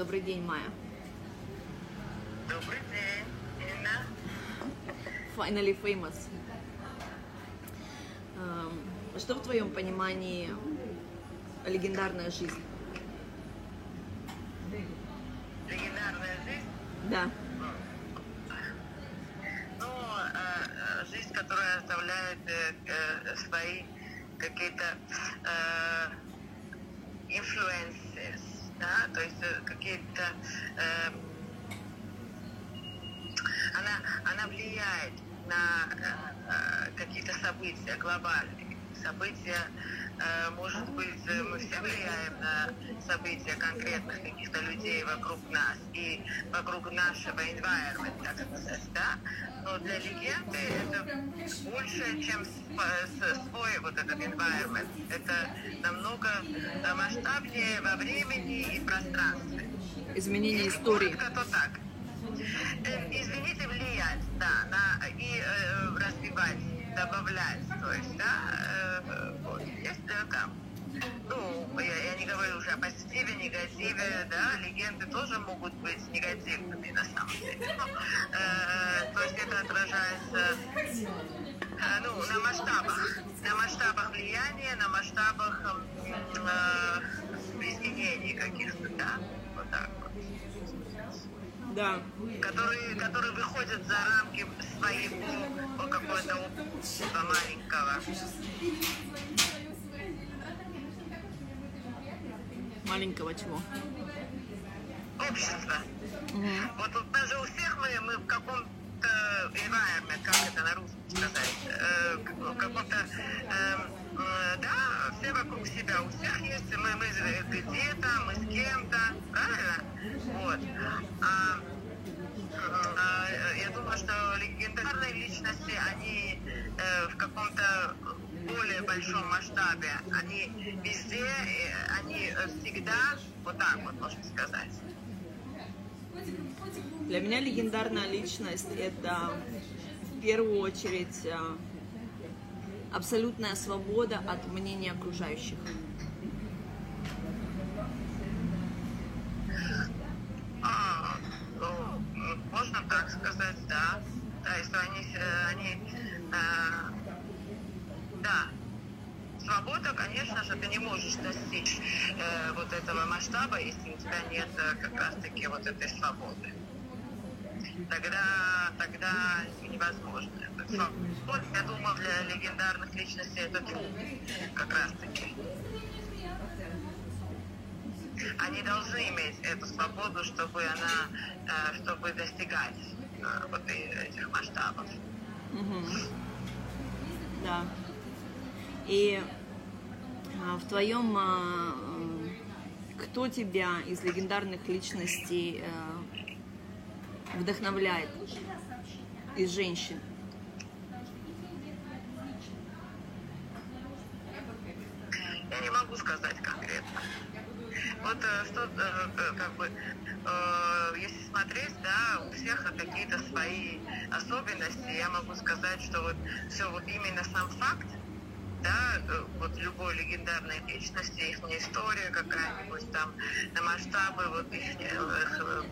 Добрый день, Майя. Добрый день. Finally famous. Эм, Что в твоем понимании легендарная жизнь? Легендарная жизнь. Да. Ну, э, э, жизнь, которая оставляет э, свои какие-то да, то есть э, какие-то э, она, она влияет на э, э, какие-то события глобальные. События, может быть, э, мы все влияем на события конкретных каких-то людей вокруг нас и вокруг нашего environment, так сказать, да? Но для легенды это больше, чем свой вот этот environment. Это намного масштабнее во времени и пространстве. Изменение Если истории. коротко, то так. Э, Извините, влиять, да, на, и э, развивать, добавлять, то есть, да, э, вот, если там, ну, я, я не говорю уже о позитиве, негативе, да, легенды тоже могут быть негативными на самом деле. Но, э, то есть это отражается э, ну, на масштабах, на масштабах влияния, на масштабах э, изменений каких-то, да, Да. которые, которые выходят за рамки своего какого-то общества маленького. Маленького чего? Общества. Мгм. Вот у нас же у всех мы, мы в каком-то environment, как это на русском сказать, э, в каком-то, э, да, все вокруг себя, у всех есть, мы, мы где-то, мы с кем-то, правильно? Вот. А, э, я думаю, что легендарные личности, они э, в каком-то более большом масштабе, они везде, э, они э, всегда, вот так вот можно сказать. Для меня легендарная личность – это в первую очередь э, абсолютная свобода от мнения окружающих. А, ну, можно так сказать, да. Да, если они, э, они э, да, свобода, конечно же, ты не можешь достичь э, вот этого масштаба, если у тебя нет э, как раз-таки вот этой свободы. Тогда, тогда невозможно. Вот, я думаю, для легендарных личностей это трудно, как раз-таки. Они должны иметь эту свободу, чтобы она, э, чтобы достигать э, вот этих масштабов. Да. И а, в твоем а, кто тебя из легендарных личностей э, вдохновляет из женщин? Я не могу сказать конкретно. Вот э, что, э, э, как бы, если смотреть, да, у всех какие-то свои особенности. Я могу сказать, что вот все вот именно сам факт, да, э, вот любой легендарной личности, их история какая-нибудь там, на масштабы вот их, э,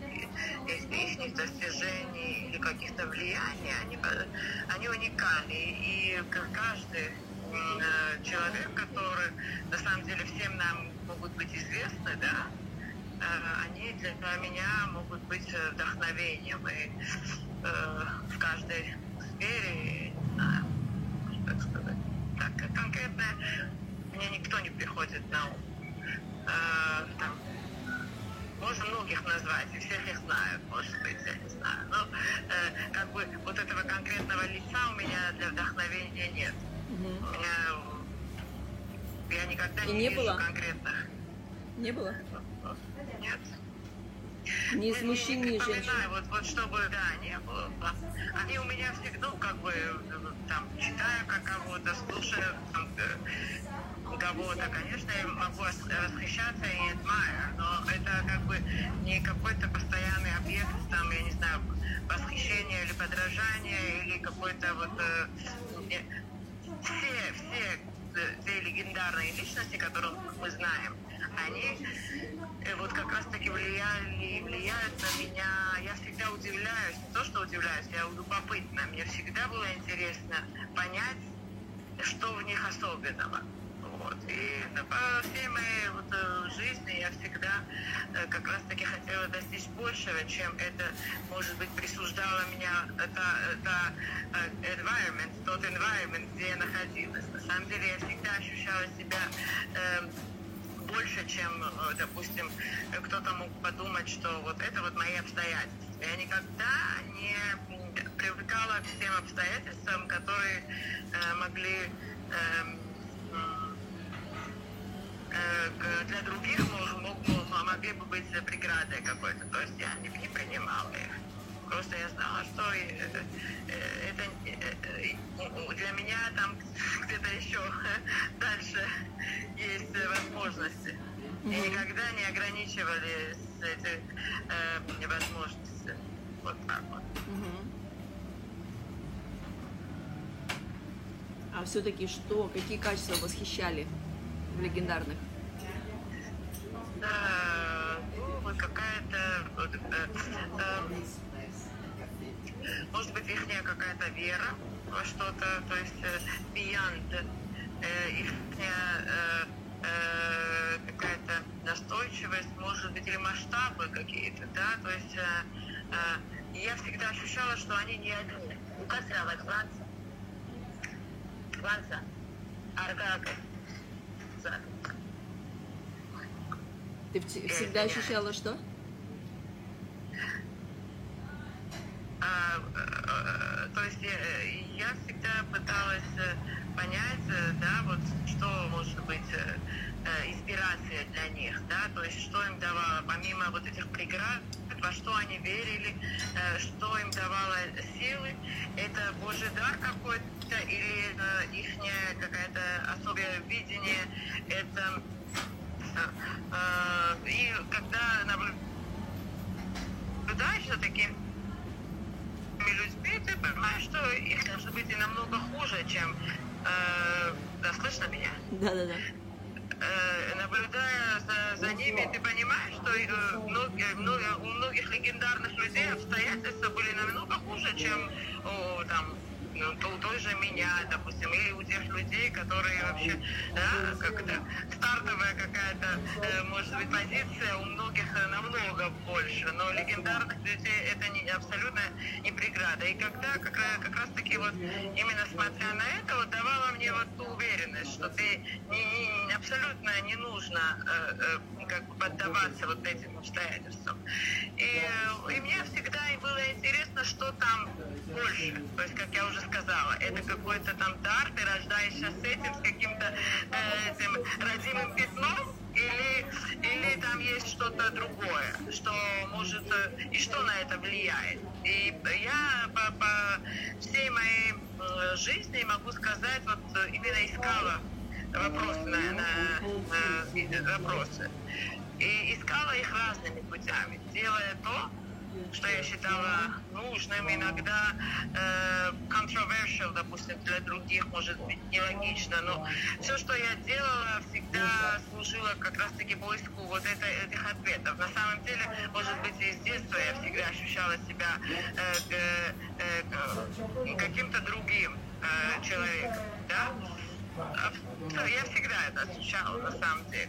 их, их достижений или каких-то влияний, они, э, они уникальны. И каждый э, человек, который на самом деле всем нам могут быть известны, да, э, они для меня могут быть э, вдохновением. И э, в каждой сфере, не так конкретно мне никто не приходит на ум. Э, там, можно многих назвать, и всех их знают, может быть, я не знаю. Но э, как бы вот этого конкретного лица у меня для вдохновения нет. Мгм. У меня, э, я никогда И не, не вижу было? конкретных. Не было? Нет. Ни из Не- мужчин, не ни припоминаю, женщин. Вот, вот чтобы, да, не было. Они у меня всегда, ну, как бы, там, читаю как кого-то, слушаю там, э, кого-то, конечно, я могу ос- восхищаться и admire, но это как бы не какой-то постоянный объект, там, я не знаю, восхищения или подражания, или какой-то вот... э, все, все две легендарные личности, которых мы знаем, они э, вот как раз-таки влияли и влияют на меня. Я всегда удивляюсь, не то что удивляюсь, я любопытна. Мне всегда было интересно понять, что в них особенного. Вот. И по всей моей вот, э, жизни я всегда э, как раз таки хотела достичь большего, чем это, может быть, присуждало меня это, это э, environment, тот environment, где я находилась. На самом деле я всегда ощущала себя э, больше, чем, допустим, кто-то мог подумать, что вот это вот мои обстоятельства. Я никогда не привыкала к тем обстоятельствам, которые э, могли э, для других мог, могли бы быть преградой какой-то. То есть я не, не принимала их. Просто я знала, что это, это для меня там где-то еще дальше есть возможности. И никогда не ограничивали эти э, возможности. Вот так вот. А все-таки что, какие качества восхищали легендарных? Да, ну, вот какая-то, э, э, может быть, их какая-то вера во что-то, то есть э, beyond, э, их э, э, какая-то настойчивость, может быть, или масштабы какие-то, да, то есть э, э, я всегда ощущала, что они не одни. Указала гланца. Гланца. Аргага. Ты всегда ощущала что? А, а, то есть я, я всегда пыталась э, понять, э, да, вот что может быть инспирация для них, да, то есть что им давало, помимо вот этих преград, во что они верили, что им давало силы, это Божий дар какой-то или их какая-то особое видение, это и когда наблюдаешь за такими людьми, ты понимаешь, что их должно быть и намного хуже, чем... Э, да, слышно меня? Да, да, да. Э, наблюдая за, за ними, ты понимаешь, что э, многие, многие, у многих легендарных людей обстоятельства были намного хуже, чем у, там, ну, то, у той же меня, допустим, или у тех людей, которые вообще, да, как то стартовая какая-то, э, может быть, позиция у многих э, намного больше, но легендарных людей это не, абсолютно не преграда. И когда как, как раз таки вот именно смотря на это, вот давала мне вот ту уверенность, что ты не, не, абсолютно не нужно э, э, как бы поддаваться вот этим обстоятельствам. И, э, и мне всегда было интересно, что там больше. То есть, как я уже сказала, это какой-то там дар, ты рождаешься с этим, с каким-то э, этим родимым пятном, или, или там есть что-то другое, что может, э, и что на это влияет. И я по, по всей моей э, жизни могу сказать, вот именно искала вопросы на, на, на вопросы. И искала их разными путями, делая то, что я считала нужным, иногда э, controversial, допустим, для других, может быть, нелогично, но все, что я делала, всегда служило как раз-таки поиску вот это, этих ответов. На самом деле, может быть, и с детства я всегда ощущала себя э, э, э, каким-то другим э, человеком, да? Я всегда это ощущала, на самом деле.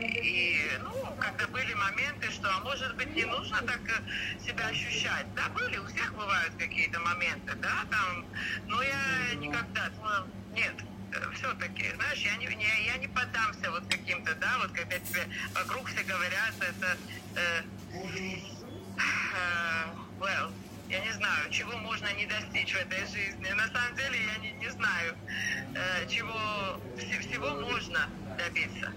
И, ну, когда были моменты, что, а может быть, не нужно так э, себя ощущать. Да, были, у всех бывают какие-то моменты, да, там, но я никогда, ну, нет, э, все-таки, знаешь, я не, не, я не поддамся вот каким-то, да, вот когда тебе вокруг все говорят, это, э, э, well, я не знаю, чего можно не достичь в этой жизни. На самом деле я не, не знаю, э, чего всего можно добиться.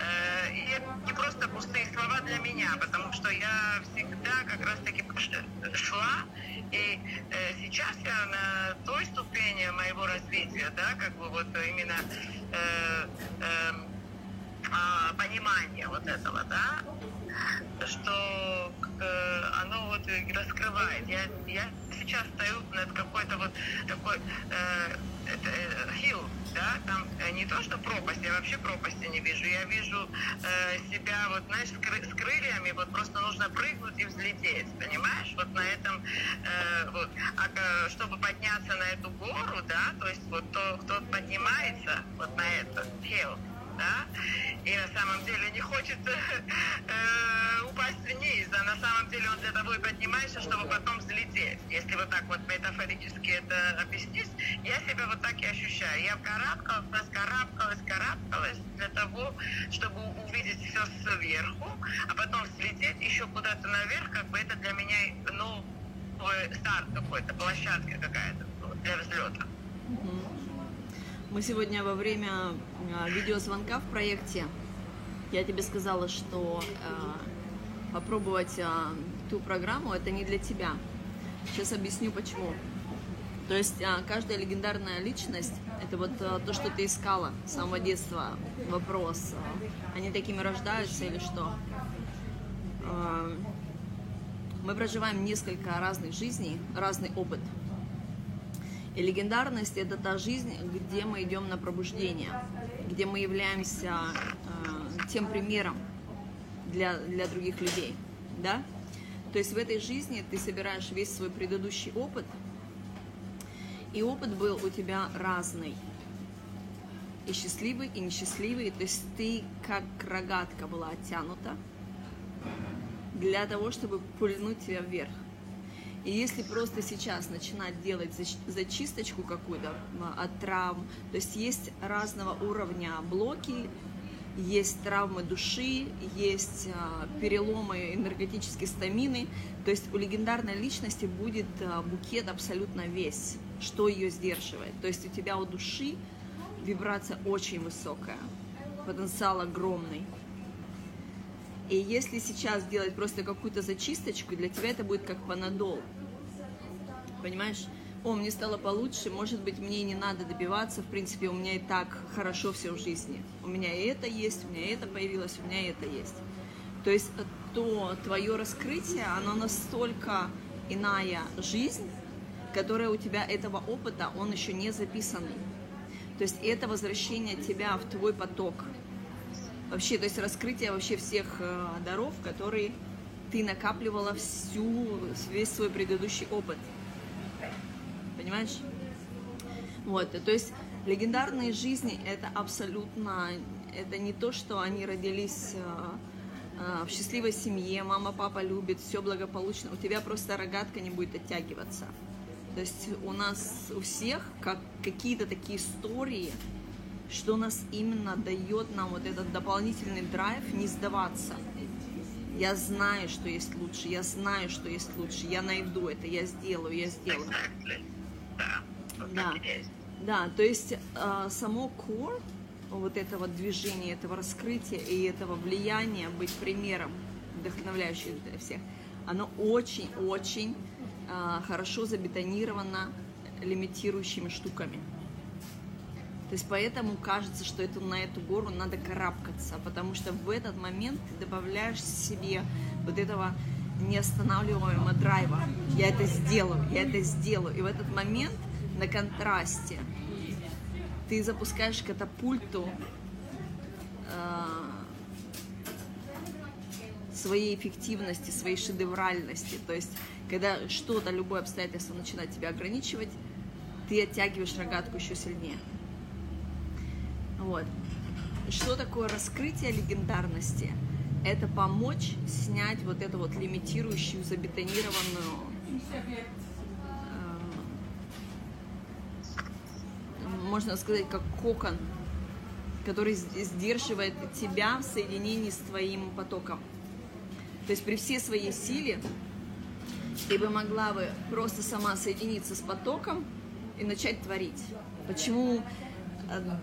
Э, и это не просто пустые слова для меня, потому что я всегда как раз-таки шла, и э, сейчас я на той ступени моего развития, да, как бы вот именно э, э, понимания вот этого, да, что э, оно вот раскрывает. Я, я сейчас стою над какой-то вот такой э, это, э, hill, да, там э, не то, что пропасть, я вообще пропасти не вижу. Я вижу э, себя вот, знаешь, с, кры- с крыльями, вот просто нужно прыгнуть и взлететь, понимаешь? Вот на этом, э, вот. А э, чтобы подняться на эту гору, да, то есть вот то, кто поднимается вот на это hill, да, и на самом деле не хочет э, упасть вниз, а на самом деле он для того и поднимается, чтобы потом взлететь. Если вот так вот метафорически это объяснить, я себя вот так и ощущаю. Я карабкалась, карабкалась, карабкалась для того, чтобы увидеть все сверху, а потом взлететь еще куда-то наверх, как бы это для меня, ну, старт какой-то, площадка какая-то для взлета. Мы сегодня во время а, видеозвонка в проекте, я тебе сказала, что э, попробовать э, ту программу это не для тебя. Сейчас объясню почему. То есть каждая легендарная личность это вот то, что ты искала с самого детства. Вопрос, они такими рождаются или что? Мы проживаем несколько разных жизней, разный опыт. И легендарность это та жизнь, где мы идем на пробуждение, где мы являемся э, тем примером для, для других людей. Да? То есть в этой жизни ты собираешь весь свой предыдущий опыт, и опыт был у тебя разный. И счастливый, и несчастливый. То есть ты как рогатка была оттянута для того, чтобы пульнуть тебя вверх. И если просто сейчас начинать делать зачисточку какую-то от травм, то есть есть разного уровня блоки, есть травмы души, есть переломы энергетические стамины. То есть у легендарной личности будет букет абсолютно весь, что ее сдерживает. То есть у тебя у души вибрация очень высокая, потенциал огромный. И если сейчас сделать просто какую-то зачисточку, для тебя это будет как панадол. Понимаешь? О, мне стало получше, может быть, мне не надо добиваться, в принципе, у меня и так хорошо все в жизни. У меня и это есть, у меня это появилось, у меня это есть. То есть то твое раскрытие, оно настолько иная жизнь, которая у тебя этого опыта, он еще не записанный. То есть это возвращение тебя в твой поток – вообще, то есть раскрытие вообще всех э, даров, которые ты накапливала всю, весь свой предыдущий опыт. Понимаешь? Вот, то есть легендарные жизни это абсолютно, это не то, что они родились э, э, в счастливой семье, мама, папа любит, все благополучно, у тебя просто рогатка не будет оттягиваться. То есть у нас у всех как какие-то такие истории, что нас именно дает нам вот этот дополнительный драйв не сдаваться. Я знаю, что есть лучше, я знаю, что есть лучше, я найду это, я сделаю, я сделаю. Да, да, то есть э, само core вот этого движения, этого раскрытия и этого влияния быть примером, вдохновляющим для всех, оно очень-очень э, хорошо забетонировано лимитирующими штуками. То есть поэтому кажется, что это, на эту гору надо карабкаться, потому что в этот момент ты добавляешь себе вот этого неостанавливаемого драйва. Я это сделаю, я это сделаю. И в этот момент на контрасте ты запускаешь катапульту э, своей эффективности, своей шедевральности. То есть, когда что-то, любое обстоятельство начинает тебя ограничивать, ты оттягиваешь рогатку еще сильнее. Вот. Что такое раскрытие легендарности? Это помочь снять вот эту вот лимитирующую, забетонированную э, можно сказать, как кокон, который сдерживает тебя в соединении с твоим потоком. То есть при всей своей силе ты бы могла бы просто сама соединиться с потоком и начать творить. Почему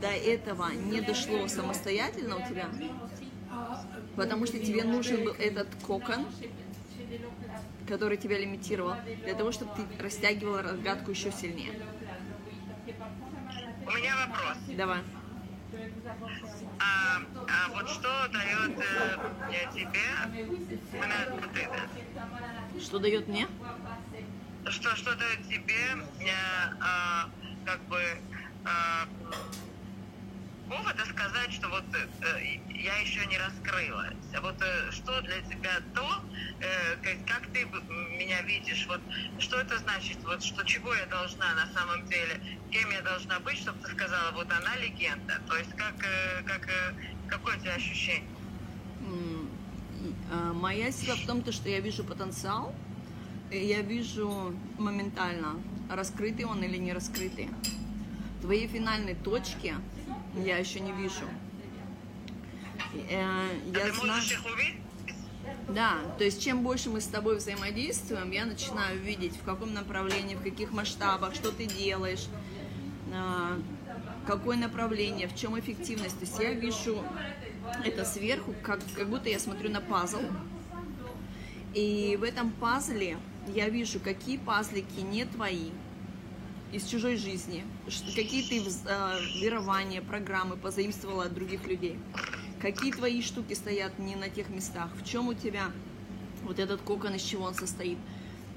до этого не дошло самостоятельно у тебя, потому что тебе нужен был этот кокон, который тебя лимитировал, для того, чтобы ты растягивала разгадку еще сильнее. У меня вопрос. Давай. А, а вот что дает э, тебе это? Что дает мне? Что, что дает тебе, э, э, как бы, э, повода сказать, что вот э, я еще не раскрылась. А вот э, что для тебя то, э, как, как ты меня видишь, вот что это значит, вот что чего я должна на самом деле, кем я должна быть, чтобы ты сказала, вот она легенда. То есть как, э, как э, какое у тебя ощущение? А, Моя сила в том, то, что я вижу потенциал, я вижу моментально, раскрытый он или не раскрытый. Твоей финальной точки я еще не вижу. Э, А Я ты знаю... можешь их увидеть? Да, то есть чем больше мы с тобой взаимодействуем, я начинаю видеть, в каком направлении, в каких масштабах, что ты делаешь, а, какое направление, в чем эффективность. То есть я вижу это сверху, как, как будто я смотрю на пазл. И в этом пазле я вижу, какие пазлики не твои, из чужой жизни, какие ты а, верования, программы позаимствовала от других людей, какие твои штуки стоят не на тех местах, в чем у тебя вот этот кокон, из чего он состоит.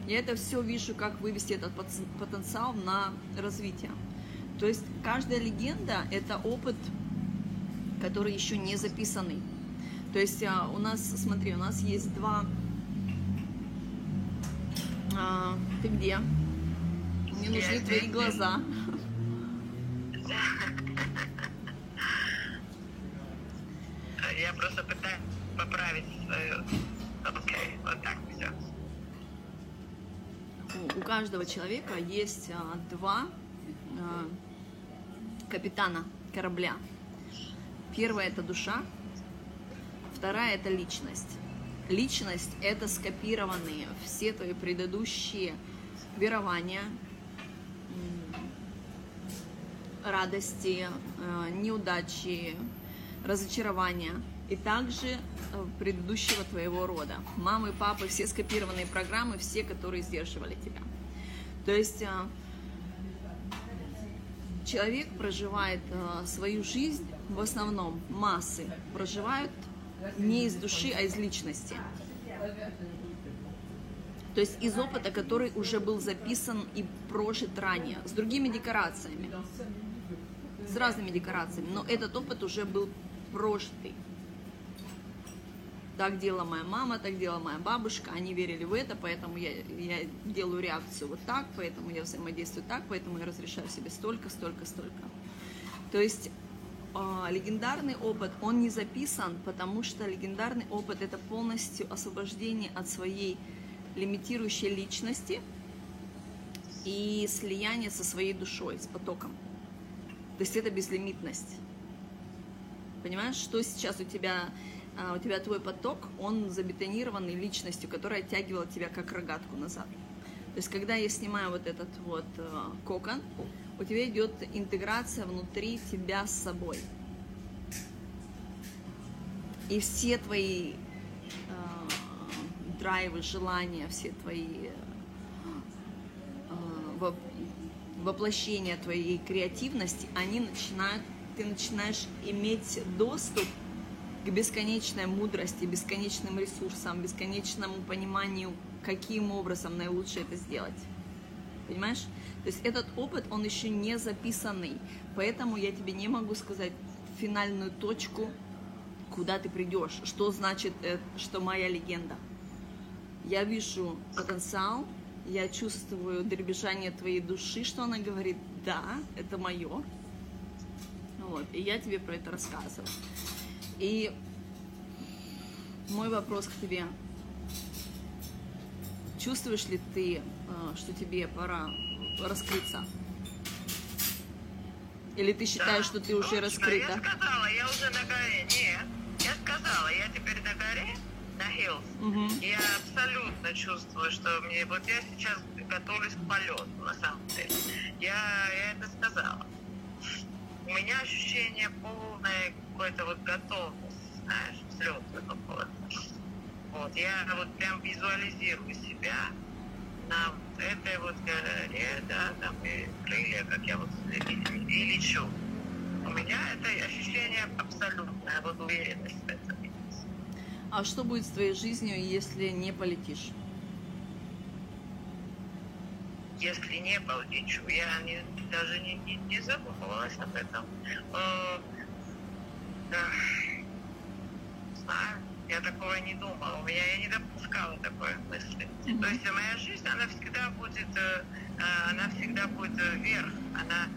Я это все вижу, как вывести этот потенциал на развитие. То есть каждая легенда – это опыт, который еще не записанный. То есть а, у нас, смотри, у нас есть два... А, ты где? Мне нужны твои глаза. Я просто пытаюсь поправить свою... Окей, вот так все. У- У каждого человека есть а, два а, капитана корабля. Первая это душа, вторая это личность. Личность это скопированные все твои предыдущие верования, радости, э, неудачи, разочарования и также э, предыдущего твоего рода. Мамы, папы, все скопированные программы, все, которые сдерживали тебя. То есть э, человек проживает свою жизнь, в основном массы проживают не из души, а из личности. То есть из опыта, который уже был записан и прожит ранее, с другими декорациями, с разными декорациями, но этот опыт уже был прожитый. Так делала моя мама, так делала моя бабушка, они верили в это, поэтому я, я делаю реакцию вот так, поэтому я взаимодействую так, поэтому я разрешаю себе столько, столько, столько. То есть э, легендарный опыт, он не записан, потому что легендарный опыт это полностью освобождение от своей лимитирующей личности и слияние со своей душой, с потоком. То есть это безлимитность. Понимаешь, что сейчас у тебя, а, у тебя твой поток, он забетонированный личностью, которая оттягивала тебя как рогатку назад. То есть когда я снимаю вот этот вот э, кокон, у тебя идет интеграция внутри тебя с собой. И все твои э, драйвы, желания, все твои э, воплощения твоей креативности, они начинают, ты начинаешь иметь доступ к бесконечной мудрости, бесконечным ресурсам, бесконечному пониманию, каким образом наилучше это сделать. Понимаешь? То есть этот опыт, он еще не записанный, поэтому я тебе не могу сказать финальную точку, куда ты придешь, что значит, э, что моя легенда. Я вижу потенциал, я чувствую дребезжание твоей души, что она говорит, да, это мое. Вот, и я тебе про это рассказываю. И мой вопрос к тебе. Чувствуешь ли ты, э, что тебе пора раскрыться? Или ты считаешь, что ты уже Точно, раскрыта? Я сказала, я уже на горе. Нет, я сказала, я теперь на горе, hills. Мгм. Я абсолютно чувствую, что мне вот я сейчас готовлюсь к полету, на самом деле. Я, я это сказала. У меня ощущение полной какой-то вот готовности, знаешь, взлет какого-то. Вот, я вот прям визуализирую себя на вот этой вот горе, да, там и крылья, как я вот и, и лечу. У меня это ощущение абсолютное, вот уверенность в этом. А что будет с твоей жизнью, если не полетишь? Если не полечу, я не, даже не, не, не задумывалась об этом. Э, да. Знаю, я такого не думала. Я, я не допускала такой мысли. Мгм. То есть моя жизнь, она всегда будет, э, э, она всегда будет э, вверх. Она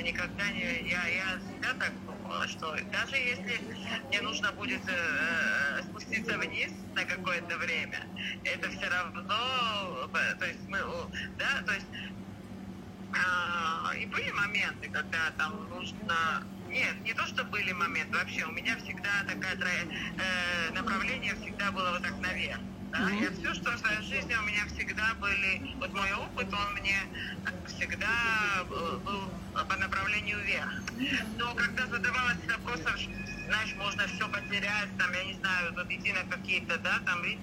никогда не... Я, я всегда так думала, что даже если мне нужно будет э, э, спуститься вниз на какое-то время, это все равно... э, То есть мы... Да, то есть а, и были моменты, когда там нужно... Нет, не то, что были моменты, вообще у меня всегда такое э, направление всегда было вот так наверх. Да? Я все, что в своей жизни у меня всегда были... Вот мой опыт, он мне всегда э, был по направлению вверх. Но когда задавалась вопросом, знаешь, можно все потерять, там, я не знаю, вот идти на какие-то, да, там, ведь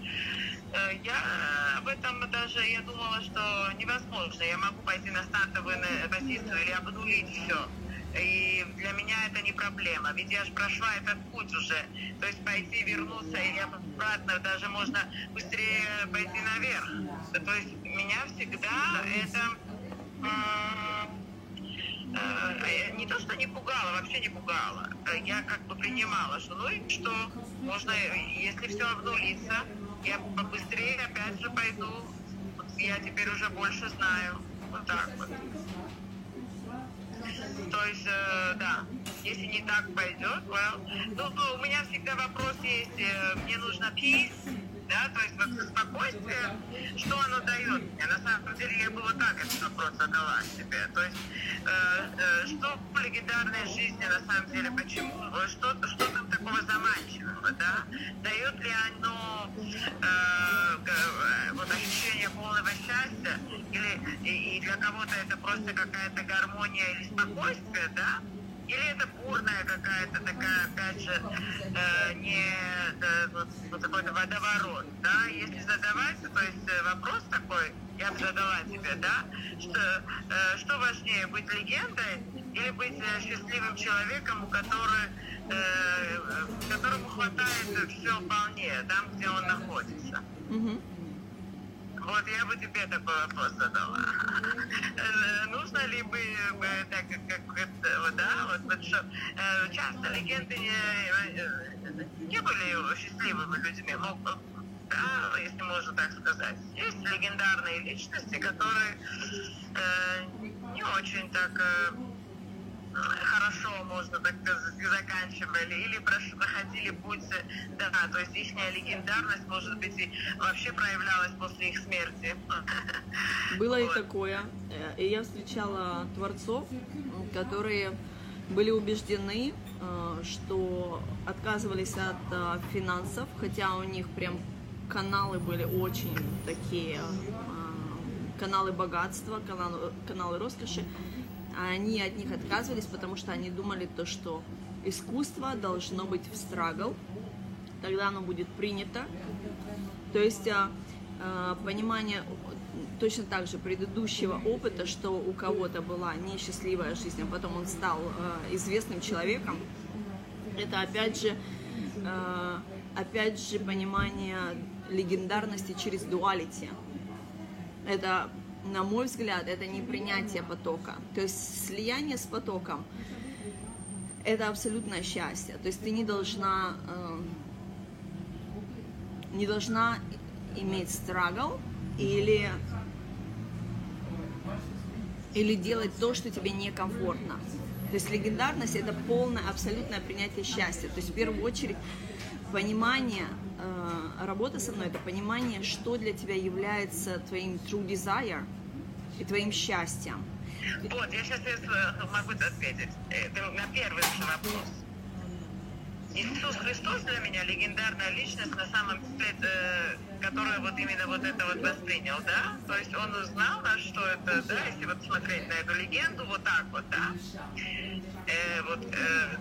Э, Я об этом даже, я думала, что невозможно. Я могу пойти на стартовую на- позицию или обнулить все. И для меня это не проблема, ведь я же прошла этот путь уже. То есть пойти, вернуться или обратно, даже можно быстрее пойти наверх. То есть меня всегда это э, не то, что не пугало, вообще не пугало. Я как бы принимала, что ну и что, можно, если все обнулится, я побыстрее опять же пойду. Я теперь уже больше знаю. Вот так вот. То есть, э, да, если не так пойдет, well, ну, ну, у меня всегда вопрос есть, э, мне нужно peace, да, то есть вот спокойствие, что оно дает мне? На самом деле я бы вот так этот вопрос задала себе. То есть, э, э, что в легендарной жизни на самом деле, почему, что, что там такого заманчивого, да? Дает ли оно э, э, вот ощущение полного счастья, или и для кого-то это просто какая-то гармония или спокойствие, да? Или это бурная какая-то такая, опять же, э, не э, вот, вот какой-то водоворот, да? Если задавать, то есть э, вопрос такой, я бы задала тебе, да, что, э, что важнее, быть легендой или быть э, счастливым человеком, у который, э, которому хватает все вполне там, где он находится? Мгм. Вот я бы тебе такой вопрос задала. Э, Нужно ли бы, бы так как вот, да, вот, вот что э, часто легенды не, э, не были счастливыми людьми, ну, да, если можно так сказать. Есть легендарные личности, которые э, не очень так э, хорошо, можно так сказать, заканчивали, или проходили путь, э, да, то есть их легендарность, может быть, и вообще проявлялась после их смерти. Было и Вот. такое. Э, И я встречала творцов, которые были убеждены, э, что отказывались от э, финансов, хотя у них прям каналы были очень такие, э, каналы богатства, каналы, каналы роскоши. А Они от них отказывались, потому что они думали то, что искусство должно быть в страгл, тогда оно будет принято. То есть а, а, понимание точно так же предыдущего опыта, что у кого-то была несчастливая жизнь, а потом он стал а, известным человеком, это опять же, опять же понимание легендарности через дуалити. Это, на мой взгляд, это не принятие потока. То есть слияние с потоком – это абсолютное счастье. То есть ты не должна, э, не должна иметь страгл или, или делать то, что тебе некомфортно. То есть легендарность – это полное, абсолютное принятие счастья. То есть в первую очередь понимание, э, работа со мной – это понимание, что для тебя является твоим true desire и твоим счастьем. Вот, я сейчас могу ответить. Это на первый вопрос. Иисус Христос для меня легендарная личность на самом деле, э, которая вот именно вот это вот воспринял, да? То есть он узнал, да, что это, да, если вот смотреть на эту легенду вот так вот, да? Э, вот э,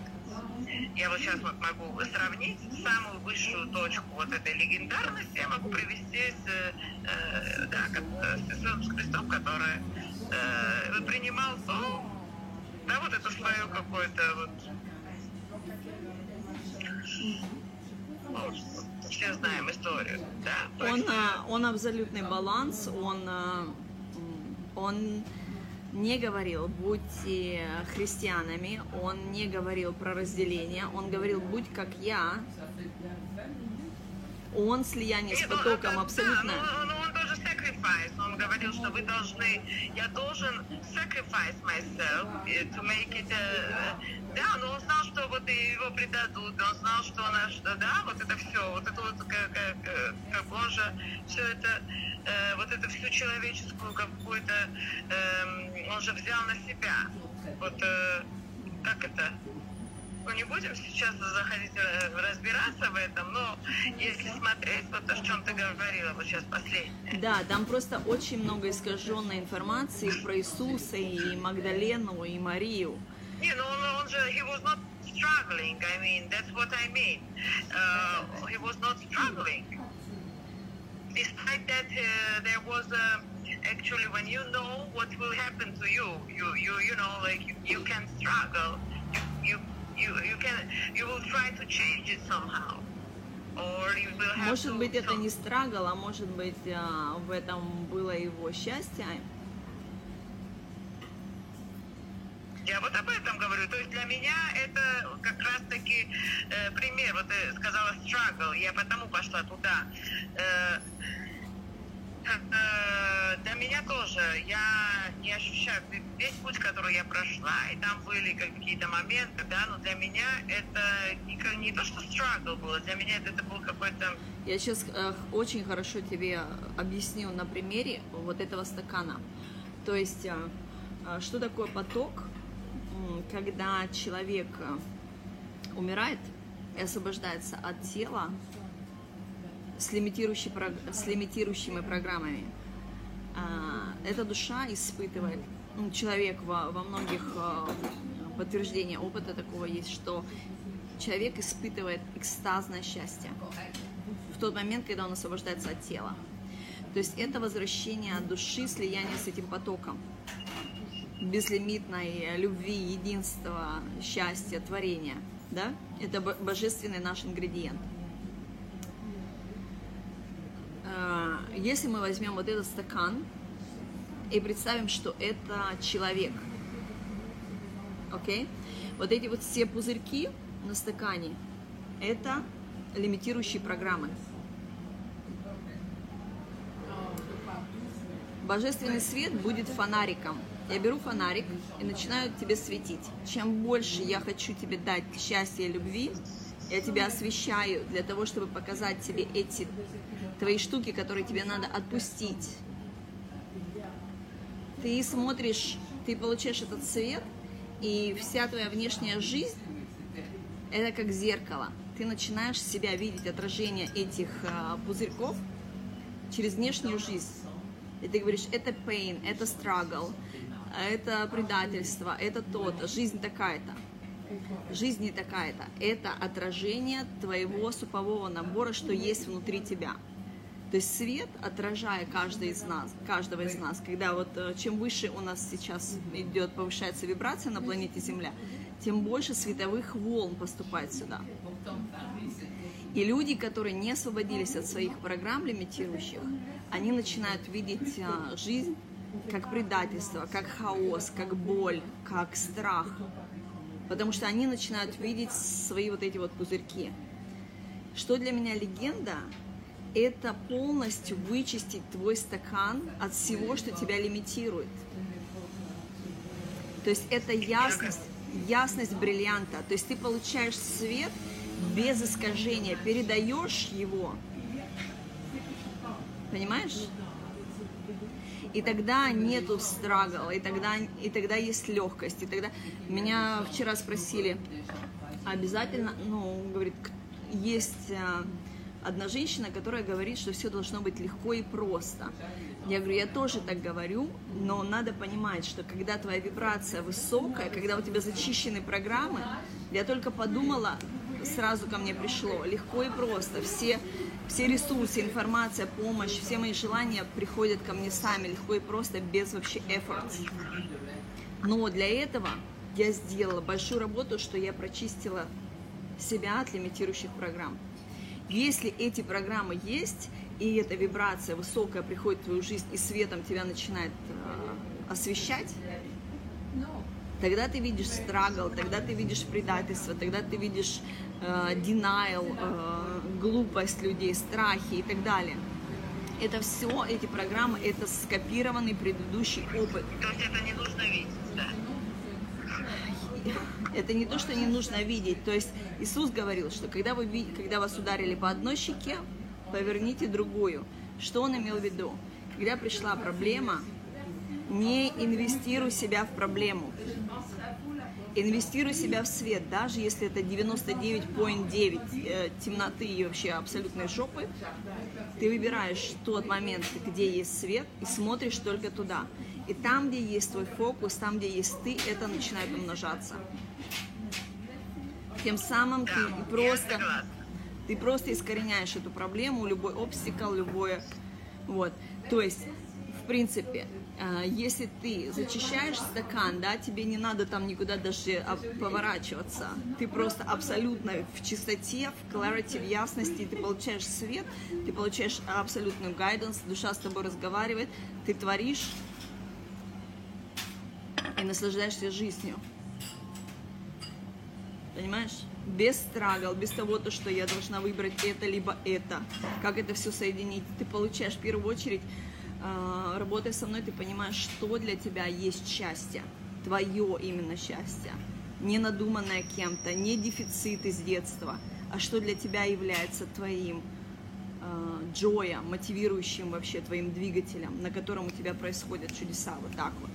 я вот сейчас вот могу сравнить самую высшую точку вот этой легендарности, я могу привести с, э, э, да, как, э, с Иисусом Христом, который э, принимал то, да, вот это свое какое-то вот ну, все знаем историю, да? Он, а, он абсолютный баланс, он, он не говорил, будьте христианами, он не говорил про разделение, он говорил, будь как я, он слияние с потоком абсолютно. Sacrifice. Он говорил, что вы должны, я должен sacrifice myself to make it. Uh, да, но он знал, что вот его предадут, он знал, что он, что, да, вот это все, вот это вот как, как, как он все это, э, вот это всю человеческую какую-то, э, он же взял на себя. Вот э, как это? Ну, не будем сейчас заходить э, разбираться в этом, но если смотреть, вот о чем ты говорила вот сейчас последнее. Да, там просто очень много искаженной информации про Иисуса и Магдалену и Марию. Не, ну он, он же, he was not struggling, I mean, that's what I mean. Uh, he was not struggling. Despite that, uh, there was a, actually when you know what will happen to you, you, you, you know, like you, you can struggle, может быть, это не страгл, а может быть, а, в этом было его счастье. Я вот об этом говорю. То есть для меня это как раз-таки э, пример. Вот ты сказала struggle, я потому пошла туда. Э, для меня тоже. Я не ощущаю весь путь, который я прошла, и там были какие-то моменты, да, но для меня это не, не то, что struggle было, для меня это, это был какой-то... Я сейчас э, очень хорошо тебе объясню на примере вот этого стакана. То есть, э, э что такое поток, когда человек э, умирает и освобождается от тела, с, лимитирующей, с лимитирующими программами. А, эта душа испытывает, ну, человек во, во многих а, подтверждениях опыта такого есть, что человек испытывает экстазное счастье в тот момент, когда он освобождается от тела. То есть это возвращение души, слияние с этим потоком безлимитной любви, единства, счастья, творения. Да? Это божественный наш ингредиент. А, если мы возьмем вот этот стакан и представим, что это человек, окей? Okay? Вот эти вот все пузырьки на стакане – это лимитирующие программы. Божественный свет будет фонариком. Я беру фонарик и начинаю тебе светить. Чем больше я хочу тебе дать счастья и любви, я тебя освещаю для того, чтобы показать тебе эти твои штуки, которые тебе надо отпустить. Ты смотришь, ты получаешь этот свет, и вся твоя внешняя жизнь – это как зеркало. Ты начинаешь себя видеть, отражение этих э, пузырьков через внешнюю жизнь. И ты говоришь, это pain, это struggle, это предательство, это то-то, жизнь такая-то. Жизнь не такая-то. Это отражение твоего супового набора, что есть внутри тебя. То есть свет, отражая каждый из нас, каждого из нас, когда вот э, чем выше у нас сейчас идет, повышается вибрация на планете Земля, тем больше световых волн поступает сюда. И люди, которые не освободились от своих программ лимитирующих, они начинают видеть э, жизнь как предательство, как хаос, как боль, как страх. Потому что они начинают видеть свои вот эти вот пузырьки. Что для меня легенда? Это полностью вычистить твой стакан от всего, что тебя лимитирует. То есть это ясность, ясность бриллианта. То есть ты получаешь свет без искажения, передаешь его. Понимаешь? И тогда нету страгла, и тогда, и тогда есть легкость. И тогда меня вчера спросили, обязательно, ну, говорит, есть а, одна женщина, которая говорит, что все должно быть легко и просто. Я говорю, я тоже так говорю, но надо понимать, что когда твоя вибрация высокая, когда у тебя зачищены программы, я только подумала, сразу ко мне пришло, легко и просто. Все, все ресурсы, информация, помощь, все мои желания приходят ко мне сами, легко и просто, без вообще effort. Но для этого я сделала большую работу, что я прочистила себя от лимитирующих программ. Если эти программы есть, и эта вибрация высокая приходит в твою жизнь, и светом тебя начинает э, освещать, тогда ты видишь страгл, тогда ты видишь предательство, тогда ты видишь э, denial, э, глупость людей, страхи и так далее. Это все, эти программы, это скопированный предыдущий опыт. То есть это не нужно видеть? Это не то, что не нужно видеть. То есть Иисус говорил, что когда, вы, когда вас ударили по одной щеке, поверните другую. Что он имел в виду? Когда пришла проблема, не инвестируй себя в проблему. Инвестируй себя в свет, даже если это 99,9 э, темноты и вообще абсолютной жопы, ты выбираешь тот момент, где есть свет, и смотришь только туда. И там, где есть твой фокус, там, где есть ты, это начинает умножаться. Тем самым ты Да, я просто, ты просто искореняешь эту проблему, любой обстикл, любое, вот. То есть, в принципе, э, если ты зачищаешь стакан, да, тебе не надо там никуда даже об- поворачиваться. Ты просто абсолютно в чистоте, в clarity, в ясности, ты получаешь свет, ты получаешь абсолютную гайденс, душа с тобой разговаривает, ты творишь и наслаждаешься жизнью. Понимаешь? Без страгл, без того, то, что я должна выбрать это либо это. Как это все соединить. Ты получаешь в первую очередь, э, работая со мной, ты понимаешь, что для тебя есть счастье. Твое именно счастье. Не надуманное кем-то, не дефицит из детства, а что для тебя является твоим э, джоя, мотивирующим вообще твоим двигателем, на котором у тебя происходят чудеса. Вот так вот.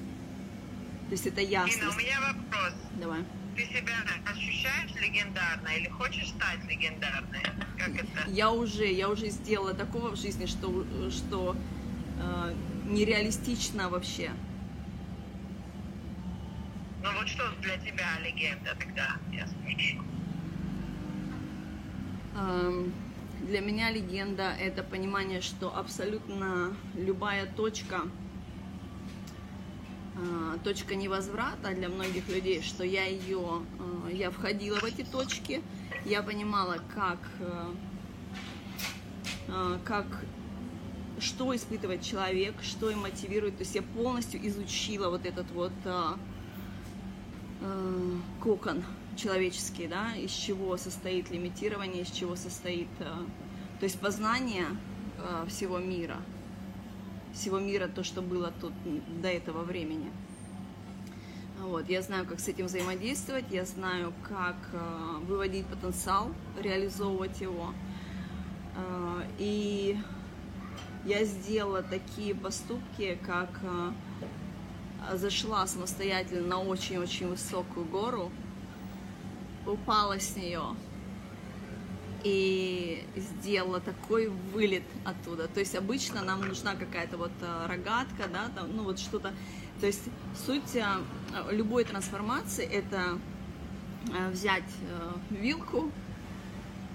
То есть это Инна, у меня вопрос. Давай. Ты себя ощущаешь легендарной или хочешь стать легендарной? Как это? Я уже, я уже сделала такого в жизни, что, что э, нереалистично вообще. Ну вот что для тебя легенда тогда? Я спрошу. Эм, Для меня легенда – это понимание, что абсолютно любая точка, точка невозврата для многих людей, что я ее, э, я входила в эти точки, я понимала, как, э, э, как, что испытывает человек, что им мотивирует. То есть я полностью изучила вот этот вот кокон человеческий, да, из чего состоит лимитирование, из чего состоит, то есть познание всего мира, всего мира, то, что было тут до этого времени. Вот, я знаю, как с этим взаимодействовать, я знаю, как э, выводить потенциал, реализовывать его. Э, и я сделала такие поступки, как э, зашла самостоятельно на очень-очень высокую гору, упала с нее и сделала такой вылет оттуда. То есть обычно нам нужна какая-то вот э, рогатка, да, там, ну вот что-то. То есть суть э, любой трансформации это э, взять э, вилку,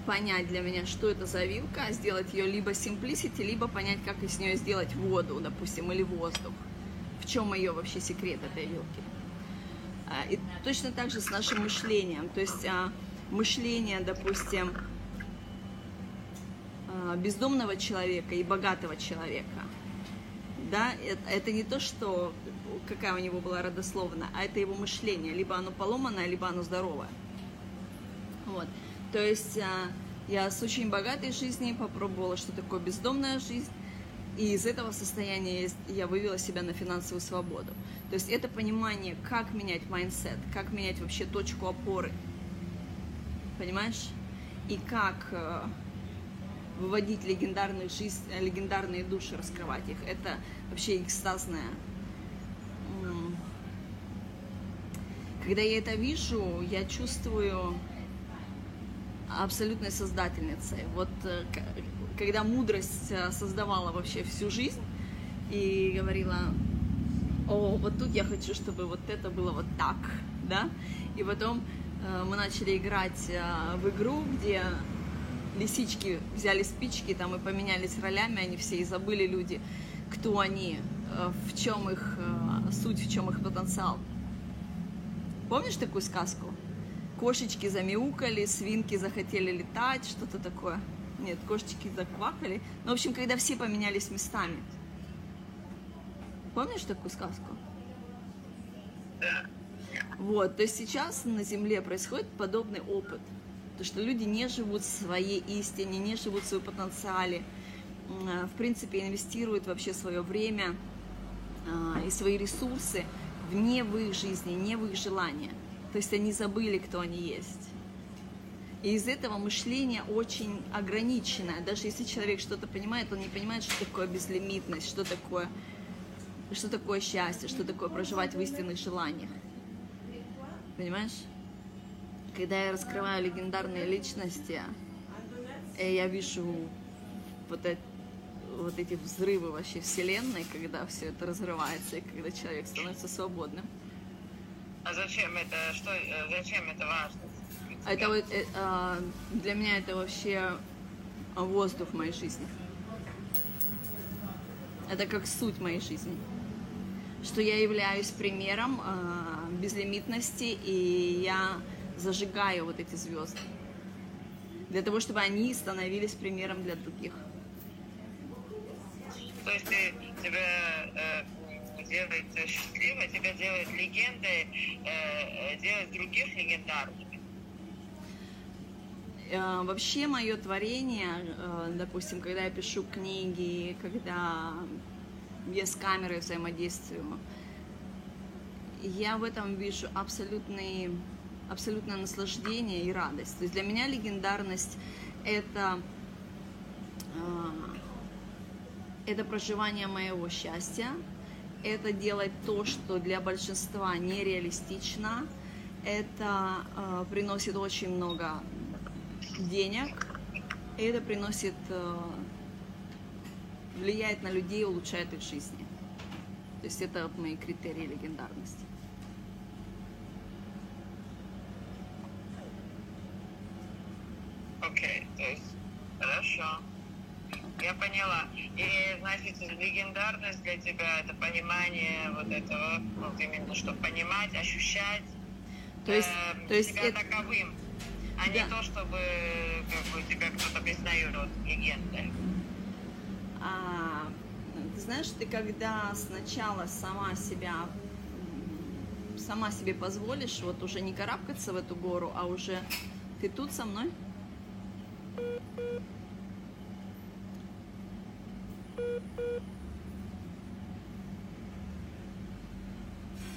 понять для меня, что это за вилка, сделать ее либо simplicity, либо понять, как из нее сделать воду, допустим, или воздух. В чем ее вообще секрет этой вилки. А, И точно так же с нашим мышлением. То есть а, мышление, допустим, а, бездомного человека и богатого человека. Да, это, это не то, что какая у него была родословная, а это его мышление. Либо оно поломанное, либо оно здоровое. Вот. То есть а, я с очень богатой жизни попробовала, что такое бездомная жизнь. И из этого состояния я вывела себя на финансовую свободу. То есть это понимание, как менять mindset, как менять вообще точку опоры. Понимаешь? И как э, выводить легендарную жизнь, э, легендарные души, раскрывать их. Это вообще экстазное. Когда я это вижу, я чувствую абсолютной создательницей. Вот э, когда мудрость э, создавала вообще всю жизнь и говорила, о, вот тут я хочу, чтобы вот это было вот так, да, и потом э, мы начали играть в игру, где лисички взяли спички там и поменялись ролями, они все и забыли люди, кто они, в чем их суть, в чем их потенциал. Помнишь такую сказку? Кошечки замяукали, свинки захотели летать, что-то такое. Нет, кошечки заквакали. Ну, в общем, когда все поменялись местами. Помнишь такую сказку? Вот, то есть сейчас на Земле происходит подобный опыт. То, что люди не живут в своей истине, не живут в своем потенциале, а, в принципе, инвестируют вообще свое время а, и свои ресурсы вне в их жизни, не в их желания. То есть они забыли, кто они есть. И из этого мышление очень ограниченное. Даже если человек что-то понимает, он не понимает, что такое безлимитность, что такое, что такое счастье, что такое проживать в истинных желаниях. Понимаешь? Когда я раскрываю легендарные личности, э, я вижу вот, эт- вот эти взрывы вообще вселенной, когда все это разрывается, и когда человек становится свободным. А зачем это, что, э, зачем это важно? А Это вот, э, а, для меня это вообще воздух моей жизни. Это как суть моей жизни. Что я являюсь примером а, безлимитности, и я зажигаю вот эти звезды. Для того, чтобы они становились примером для других. То есть ты, тебя э, делает счастливой, тебя делает легендой, э, э, делает других легендарными. Э, Вообще мое творение, э, допустим, когда я пишу книги, когда я с камерой взаимодействую, я в этом вижу абсолютный, абсолютное наслаждение и радость. То есть для меня легендарность это, это проживание моего счастья, это делать то, что для большинства нереалистично, это э, приносит очень много денег, это приносит, э, влияет на людей, улучшает их жизни. То есть это мои критерии легендарности. Окей, то есть, хорошо. Я поняла. И, значит, легендарность для тебя это понимание вот этого, вот именно, что понимать, ощущать То есть, эм, то есть себя это, таковым, а не Да. то, чтобы как бы, тебя кто-то признает легендой. а, ты знаешь, ты когда сначала сама себя сама себе позволишь вот уже не карабкаться в эту гору, а уже ты тут со мной?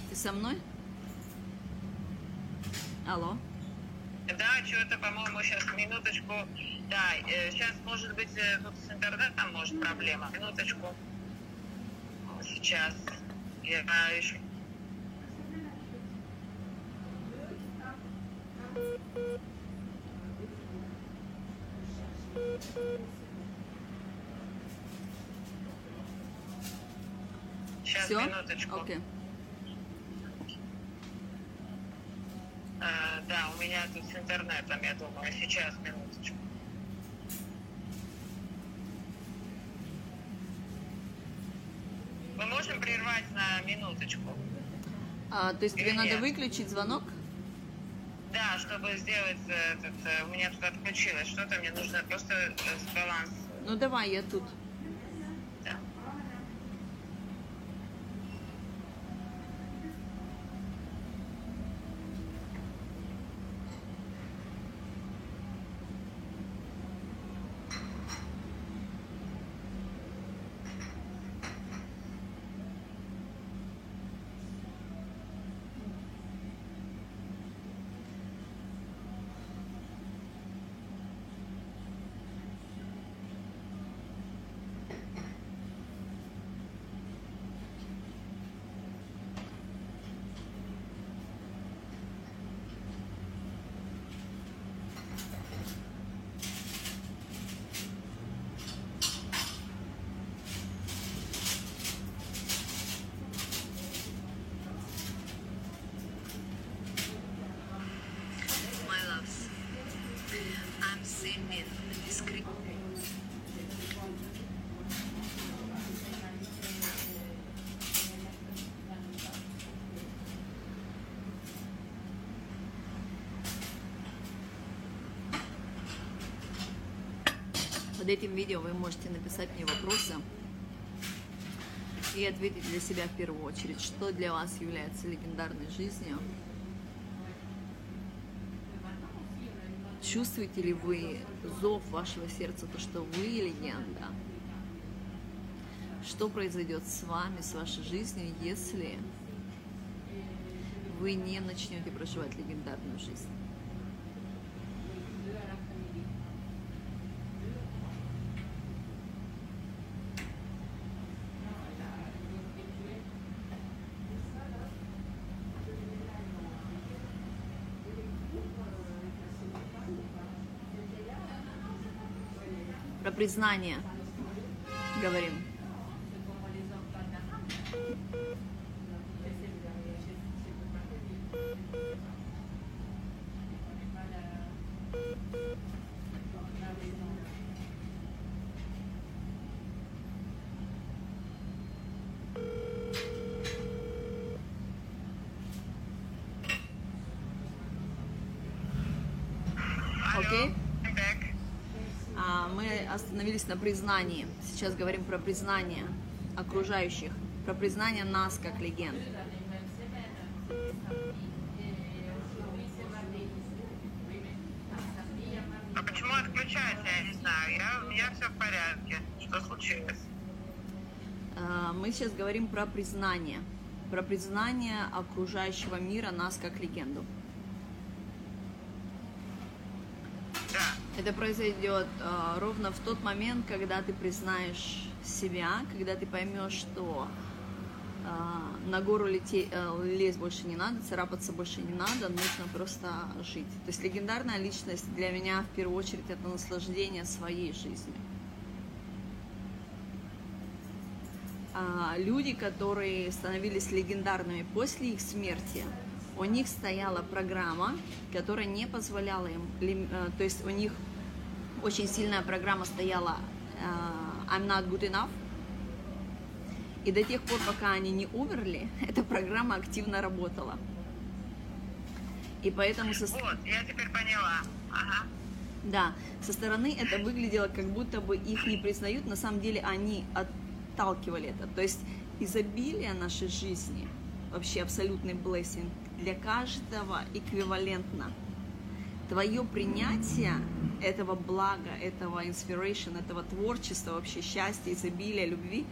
Ты со мной? Алло? Да, что-то, по-моему, сейчас минуточку. Да, сейчас, может быть, э, тут с интернетом может проблема. Минуточку. Сейчас. Я еще... Сейчас, Все? минуточку. Окей. А, да, у меня тут с интернетом, я думаю, сейчас, минуточку. Мы можем прервать на минуточку? А, то есть тебе Или надо нет? выключить звонок? Да, чтобы сделать э, этот, э, у меня тут отключилось что-то, мне нужно просто э, баланс. Ну давай, я тут. Этим видео вы можете написать мне вопросы и ответить для себя в первую очередь, что для вас является легендарной жизнью. Чувствуете ли вы зов вашего сердца, то, что вы легенда? Что произойдет с вами, с вашей жизнью, если вы не начнете проживать легендарную жизнь? Про признание говорим. Окей? Остановились на признании. Сейчас говорим про признание окружающих, про признание нас как легенд. А почему отключается, я не знаю. Я, у меня все в порядке. Что случилось? А, Мы сейчас говорим про признание, про признание окружающего мира нас как легенду. Да. Это произойдет а, ровно в тот момент, когда ты признаешь себя, когда ты поймешь, что а, на гору лете- э, лезть больше не надо, царапаться больше не надо, нужно просто жить. То есть легендарная личность для меня в первую очередь это наслаждение своей жизнью. А, люди, которые становились легендарными после их смерти, у них стояла программа, которая не позволяла им, э, то есть у них очень сильная программа стояла э, I'm not good enough, и до тех пор, пока они не умерли, эта программа активно работала. И поэтому со, Вот, я теперь поняла. Ага. да, со стороны это выглядело, как будто бы их не признают, на самом деле они отталкивали это. То есть изобилие нашей жизни, вообще абсолютный blessing, для каждого эквивалентно. Твое принятие этого блага, этого inspiration, этого творчества, вообще счастья, изобилия, любви,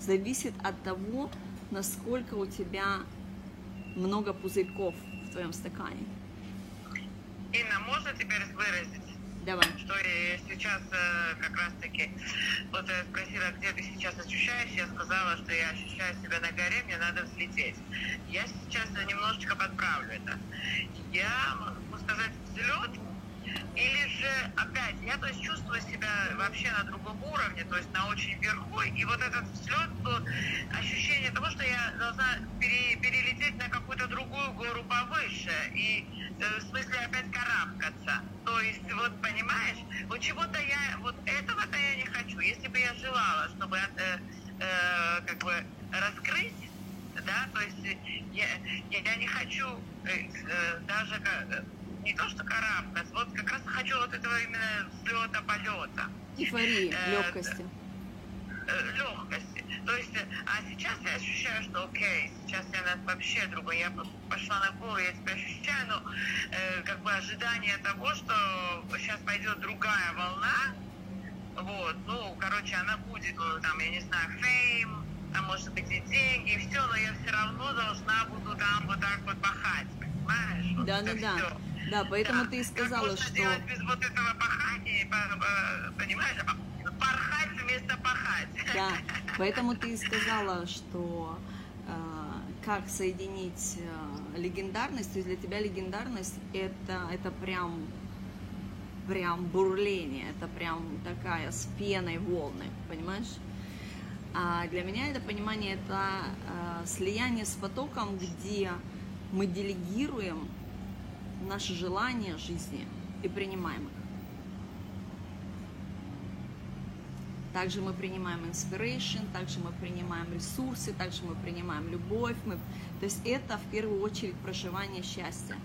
зависит от того, насколько у тебя много пузырьков в твоем стакане. Инна, можно теперь выразить? Давай. что я сейчас э, как раз таки, вот я спросила, где ты сейчас ощущаешь, я сказала, что я ощущаю себя на горе, мне надо взлететь. Я сейчас немножечко подправлю это. Я могу сказать взлет, или же опять, я то есть чувствую себя вообще на другом уровне, то есть на очень верху, и вот этот взлет, то ощущение того, что я должна пере- перелететь на какую-то другую гору повыше, и э, в смысле опять карабкаться. То есть, вот понимаешь, вот чего-то я, вот этого-то я не хочу. Если бы я желала, чтобы э, э, как бы раскрыть, да, то есть э, я, я, не хочу э, э, даже э, не то что карабкаться, вот как раз хочу вот этого именно взлета, полета Эйфории, Э, легкости. легкости. То есть, э, а сейчас я ощущаю, что окей, сейчас я вообще другой, я пошла на гору, я теперь ощущаю, ну, э, как бы ожидание того, что сейчас пойдет другая волна, вот, ну, короче, она будет, ну, там, я не знаю, фейм, там, может быть, и деньги, и все, но я все равно должна буду там вот так вот пахать, понимаешь? Вот Да, это да, да. Да, поэтому Да. ты и сказала, как что... делать без вот этого пахания, по- понимаешь, а порхать вместо пахать. Да, поэтому ты и сказала, что э, как соединить э, легендарность, то есть для тебя легендарность это, это прям прям бурление, это прям такая с пеной волны, понимаешь? А для меня это понимание это э, слияние с потоком, где мы делегируем наши желания жизни и принимаем их. Также мы принимаем inspiration, также мы принимаем ресурсы, также мы принимаем любовь. Мы... То есть это в первую очередь проживание счастья.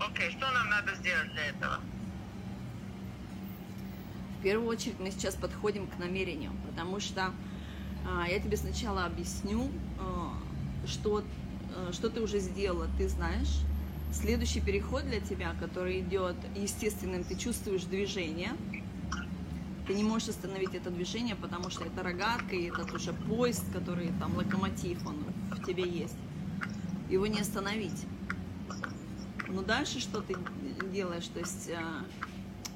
Окей, что нам надо сделать для этого? В первую очередь мы сейчас подходим к намерению, потому что а, я тебе сначала объясню, а, что, а, что ты уже сделала, ты знаешь. Следующий переход для тебя, который идет естественным, ты чувствуешь движение, ты не можешь остановить это движение, потому что это рогатка, и этот уже поезд, который там локомотив, он в тебе есть. Его не остановить. Но дальше что ты делаешь? То есть а,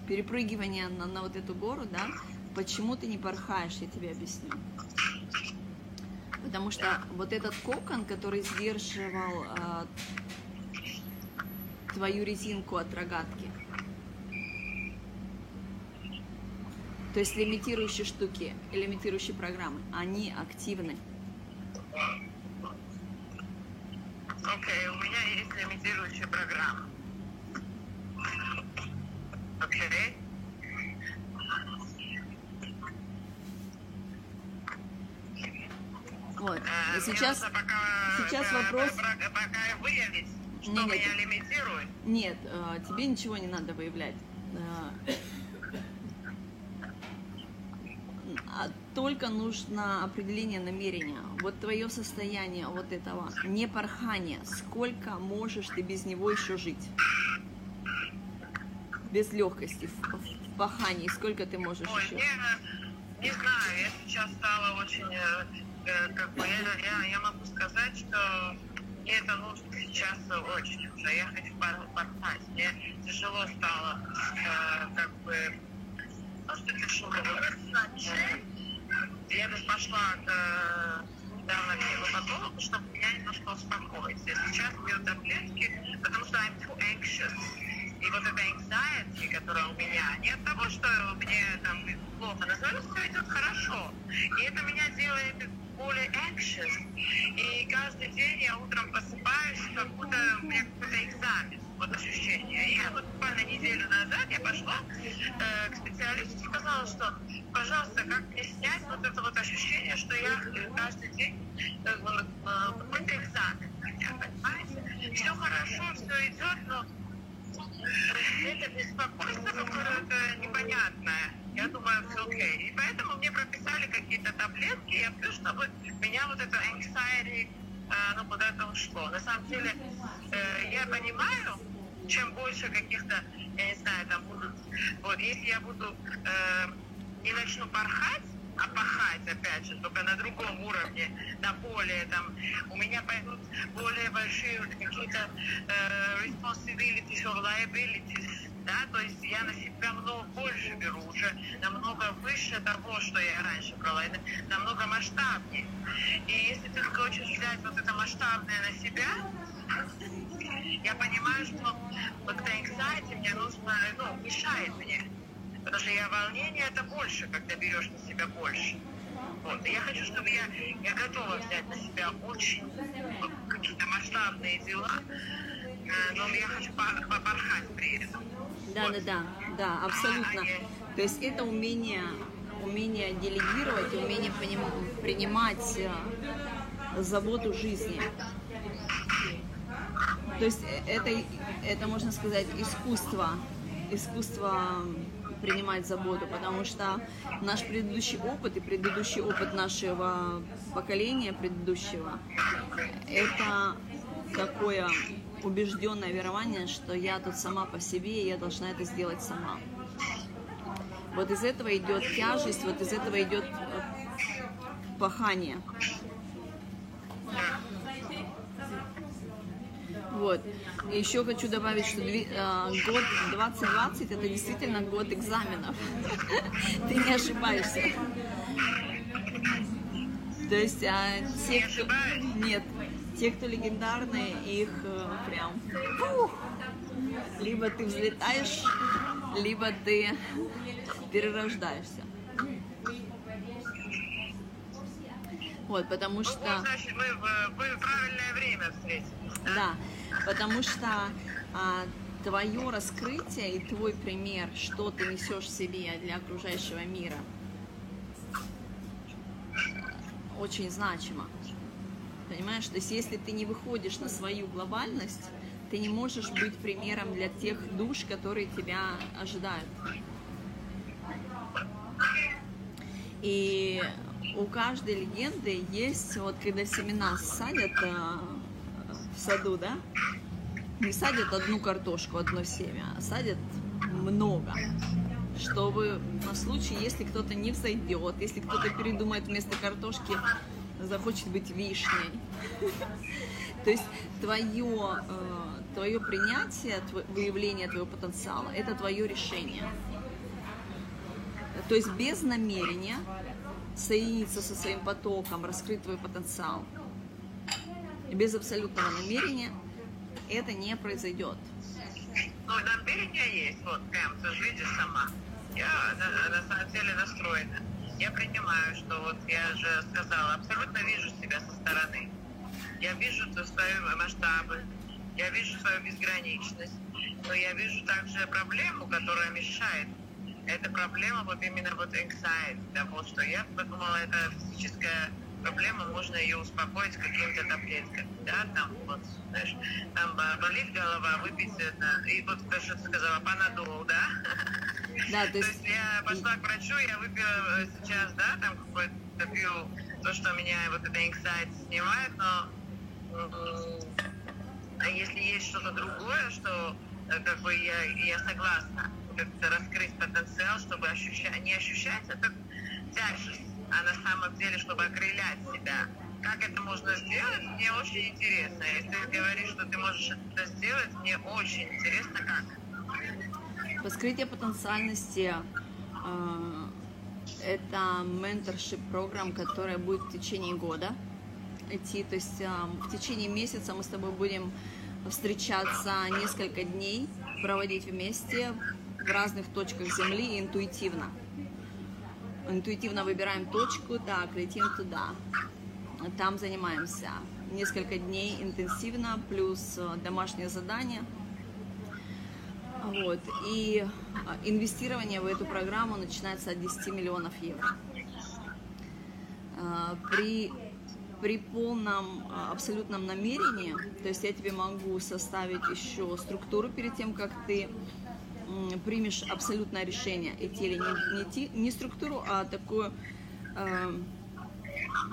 перепрыгивание на, на вот эту гору, да? Почему ты не порхаешь, я тебе объясню. Потому что вот этот кокон, который сдерживал а, твою резинку от рогатки, то есть лимитирующие штуки, лимитирующие программы, они активны. Окей, у меня есть лимитирующая программа. Окей? Вот. Э, И мне сейчас, сейчас э, вопрос- пока выявить, что Не, нет. меня лимитирует. нет, э, тебе ничего не надо выявлять. Э, а только нужно определение намерения. Вот твое состояние вот этого не порхания. Сколько можешь ты без него еще жить? Без легкости, в, в пахании. Сколько ты можешь Ой, еще? не, не знаю, я сейчас стала очень, э, э, как бы, я, я, я могу сказать, что мне это нужно сейчас очень уже. Я хочу пор- порхать. Мне тяжело стало, э, как бы, ну, что тяжело. Я бы пошла к э, недавно психопатологу, чтобы меня немножко успокоить. Я сейчас пью таблетки, потому что I'm too anxious. И вот эта anxiety, которая у меня, не от того, что мне там плохо, деле все идет хорошо. И это меня делает более anxious. И каждый день я утром просыпаюсь, как будто у меня какой-то экзамен. Вот ощущение. Я вот буквально неделю назад я пошла э, к специалисту и сказала, что, пожалуйста, как мне снять вот это вот ощущение, что я каждый день э, э, какой-то экзамен. Понимаете? Все хорошо, все идет, но это беспокойство какое-то непонятное. Я думаю, все окей. И поэтому мне какие-то таблетки, я пью, чтобы меня вот это anxiety ну, куда-то ушло. На самом деле, э, я понимаю, чем больше каких-то, я не знаю, там будут, вот, если я буду э, не начну порхать, а пахать, опять же, только на другом уровне, на более там, у меня пойдут более большие какие-то responsibilities or liabilities, да, то есть я на себя много больше беру, уже намного выше того, что я раньше брала, это намного масштабнее. И если ты хочешь взять вот это масштабное на себя, я понимаю, что вот это мне нужно, ну, мешает мне. Потому что я волнение это больше, когда берешь на себя больше. Вот. И я хочу, чтобы я, я готова взять на себя очень какие-то масштабные дела, э, но я хочу пор- попорхать при этом. Да, да, да, да, абсолютно. То есть это умение, умение делегировать, умение принимать э, заботу жизни. То есть э, это, это можно сказать искусство, искусство принимать заботу, потому что наш предыдущий опыт и предыдущий опыт нашего поколения предыдущего, это такое убежденное верование, что я тут сама по себе, и я должна это сделать сама. Вот из этого идет тяжесть, вот из этого идет э, пахание. Вот. И еще хочу добавить, что э, год 2020 это действительно год экзаменов. Ты не ошибаешься. То есть а, те, кто... Нет. Те, кто легендарные, их э, прям... фух. Либо ты взлетаешь, либо ты перерождаешься. Вот, потому Ну, что... вот, значит, мы в, мы в правильное время встретились. Да, потому что а, твое раскрытие и твой пример, что ты несешь в себе для окружающего мира, очень значимо. Понимаешь, то есть если ты не выходишь на свою глобальность, ты не можешь быть примером для тех душ, которые тебя ожидают. И у каждой легенды есть, вот когда семена садят э, в саду, да, не садят одну картошку, одно семя, а садят много, чтобы на случай, если кто-то не взойдет, если кто-то передумает вместо картошки, захочет быть вишней. То есть твое, э, твое принятие, выявление твоего потенциала – это твое решение. То есть без намерения соединиться со своим потоком, раскрыть твой потенциал, без абсолютного намерения это не произойдет. Ну, намерение есть, вот прям, ты сама. Я на, на самом деле настроена. Я принимаю, что вот я же сказала, абсолютно вижу себя со стороны. Я вижу свои масштабы, я вижу свою безграничность, но я вижу также проблему, которая мешает. Это проблема вот именно вот anxiety, вот что я подумала, это физическая проблема, можно ее успокоить какими-то таблетками, да, там вот, знаешь, там болит голова, выпить это, и вот то, что ты сказала, панадол, да? Да, то есть... то есть я пошла к врачу, я выпила сейчас, да, там какой-то пью то, что меня вот это anxiety снимает, но а если есть что-то другое, что э, как бы я, я согласна как-то раскрыть потенциал, чтобы ощущать, не ощущать это тяжесть, а на самом деле, чтобы окрылять себя. Как это можно сделать, мне очень интересно. Если ты говоришь, что ты можешь это сделать, мне очень интересно, как. Раскрытие потенциальности э, это менторшип программ, которая будет в течение года идти. То есть э, в течение месяца мы с тобой будем встречаться несколько дней, проводить вместе в разных точках Земли интуитивно интуитивно выбираем точку, так, летим туда. Там занимаемся несколько дней интенсивно, плюс э, домашнее задание. Вот. И э, инвестирование в эту программу начинается от 10 миллионов евро. Э, при, при полном абсолютном намерении, то есть я тебе могу составить еще структуру перед тем, как ты примешь абсолютное решение, идти или не идти, не структуру, а такую э,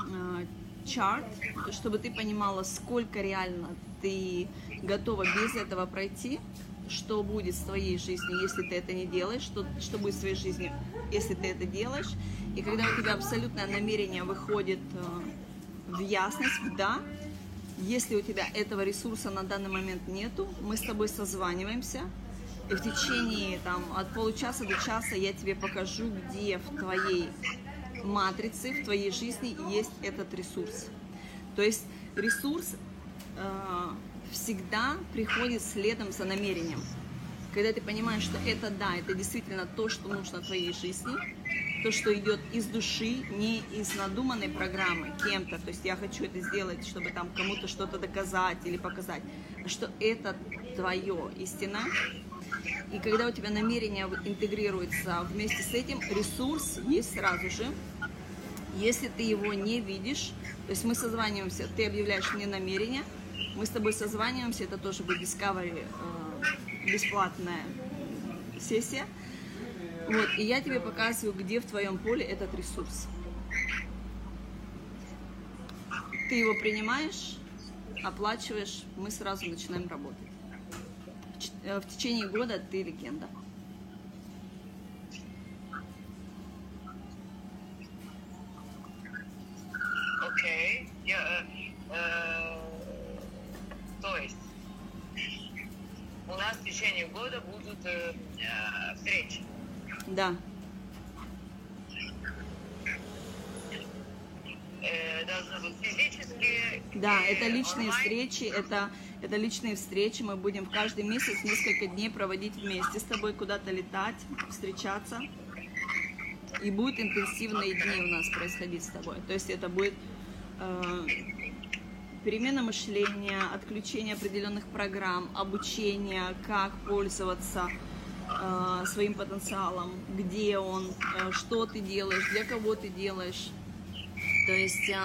э, чарт, чтобы ты понимала, сколько реально ты готова без этого пройти, что будет с твоей жизнью, если ты это не делаешь, что, что будет с твоей жизнью, если ты это делаешь. И когда у тебя абсолютное намерение выходит э, в ясность, в да, если у тебя этого ресурса на данный момент нету, мы с тобой созваниваемся, и в течение там, от получаса до часа я тебе покажу, где в твоей матрице, в твоей жизни есть этот ресурс. То есть ресурс э, всегда приходит следом за намерением. Когда ты понимаешь, что это да, это действительно то, что нужно твоей жизни, то, что идет из души, не из надуманной программы кем-то, то есть я хочу это сделать, чтобы там кому-то что-то доказать или показать, а что это твое истина, и когда у тебя намерение интегрируется вместе с этим, ресурс есть сразу же. Если ты его не видишь, то есть мы созваниваемся, ты объявляешь мне намерение, мы с тобой созваниваемся, это тоже будет Discovery, э, бесплатная сессия. Вот, и я тебе показываю, где в твоем поле этот ресурс. Ты его принимаешь, оплачиваешь, мы сразу начинаем работать. Э, в течение года ты легенда. Окей. Okay. Я, э, э, то есть у нас в течение года будут э, э встречи. Да. Э, должны быть физические. Да, это личные онлайн. встречи, это это личные встречи, мы будем в каждый месяц несколько дней проводить вместе с тобой, куда-то летать, встречаться. И будут интенсивные дни у нас происходить с тобой. То есть это будет э, перемена мышления, отключение определенных программ, обучение, как пользоваться э, своим потенциалом, где он, э, что ты делаешь, для кого ты делаешь. То есть э,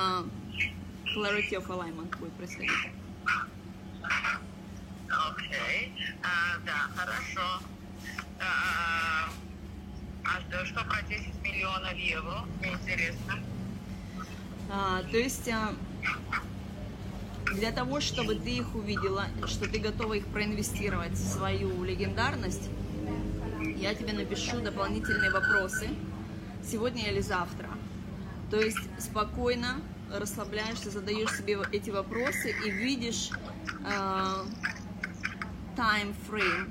clarity of alignment будет происходить. Окей, а, да, хорошо. А, А что- что про 10 миллионов евро? Мне интересно. А, то есть а, для того, чтобы ты их увидела, что ты готова их проинвестировать в свою легендарность, я тебе напишу дополнительные вопросы сегодня или завтра. То есть спокойно расслабляешься, задаешь себе эти вопросы и видишь а, time frame,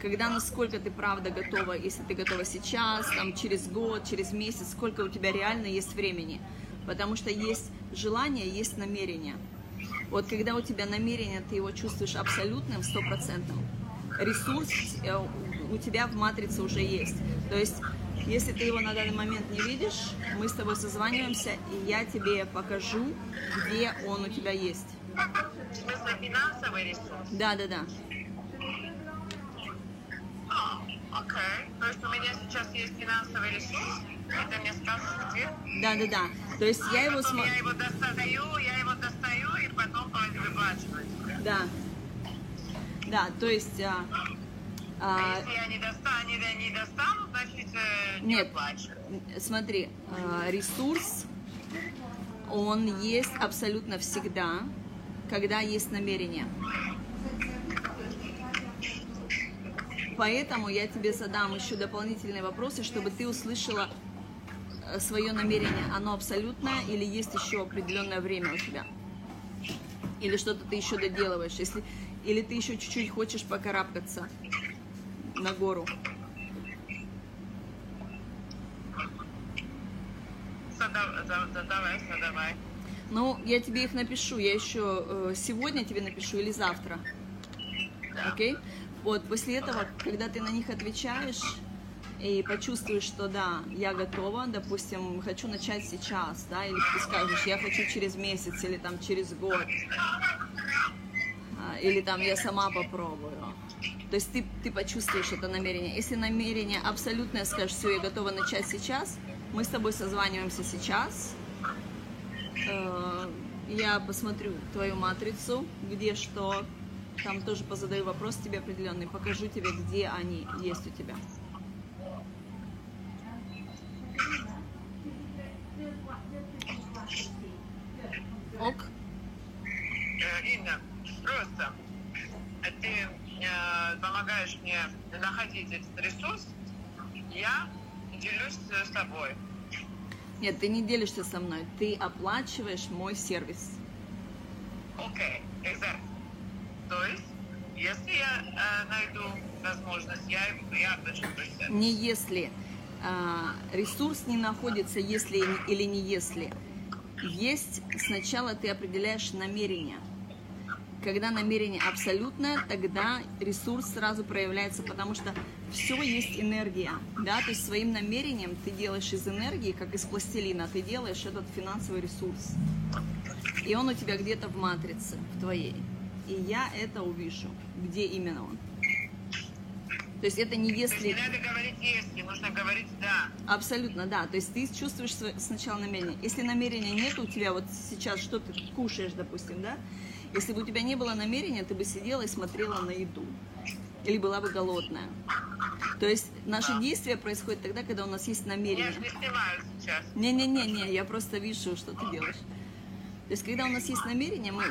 когда насколько ты правда готова, если ты готова сейчас, там через год, через месяц, сколько у тебя реально есть времени. Потому что есть желание, есть намерение. Вот когда у тебя намерение, ты его чувствуешь абсолютным, стопроцентным, ресурс э, у тебя в матрице уже есть. То есть, если ты его на данный момент не видишь, мы с тобой созваниваемся, и я тебе покажу, где он у тебя есть. В смысле финансовый ресурс? Да, да, да. А, окей. То есть у меня сейчас есть финансовый ресурс, ты мне скажешь, где? Да, да, да. То есть я его смотрю. я его достаю, я его достаю, и потом выплачиваю. Да. Да, то есть. а, А а, если я не достану, не, не достану, значит, э, не Нет. выплачиваю. смотри, а, ресурс, он есть абсолютно всегда, когда есть намерение. Поэтому я тебе задам еще дополнительные вопросы, чтобы ты услышала свое намерение. Оно абсолютное или есть еще определенное время у тебя? Или что-то ты еще доделываешь? Если, или ты еще чуть-чуть хочешь покарабкаться на гору? Задав- за- Задавай, задавай. Ну, я тебе их напишу. Я еще э, сегодня тебе напишу или завтра. Окей? Вот, после этого, когда ты на них отвечаешь и почувствуешь, что да, я готова, допустим, хочу начать сейчас, да, или ты скажешь, я хочу через месяц или там через год, А, или там я сама попробую. То есть ты, ты почувствуешь это намерение. Если намерение абсолютное, скажешь, все, я готова начать сейчас, мы с тобой созваниваемся сейчас, я посмотрю твою матрицу, где что, там тоже позадаю вопрос тебе определенный, покажу тебе, где они есть у тебя. Ок? Э, Инна, просто э, ты э, помогаешь мне находить этот ресурс, я делюсь э, с тобой. Нет, ты не делишься со мной, ты оплачиваешь мой сервис. Окей, exact. То есть, если я э, найду возможность, я, я оплачу сервис. Не если. А, ресурс не находится если или не если. Есть, сначала ты определяешь намерение. Когда намерение абсолютное, тогда ресурс сразу проявляется, потому что все есть энергия, да, то есть своим намерением ты делаешь из энергии, как из пластилина, ты делаешь этот финансовый ресурс. И он у тебя где-то в матрице, в твоей. И я это увижу, где именно он. То есть это не То есть если... не надо говорить если, нужно говорить да. Абсолютно, да. То есть ты чувствуешь сначала намерение. Если намерения нет у тебя, вот сейчас что ты кушаешь, допустим, да? Если бы у тебя не было намерения, ты бы сидела и смотрела на еду. Или была бы голодная. То есть наши действия происходят тогда, когда у нас есть Я намерение. же не снимаю сейчас. Не-не-не-не, я просто вижу, что ты делаешь. То есть когда у нас есть намерение, мы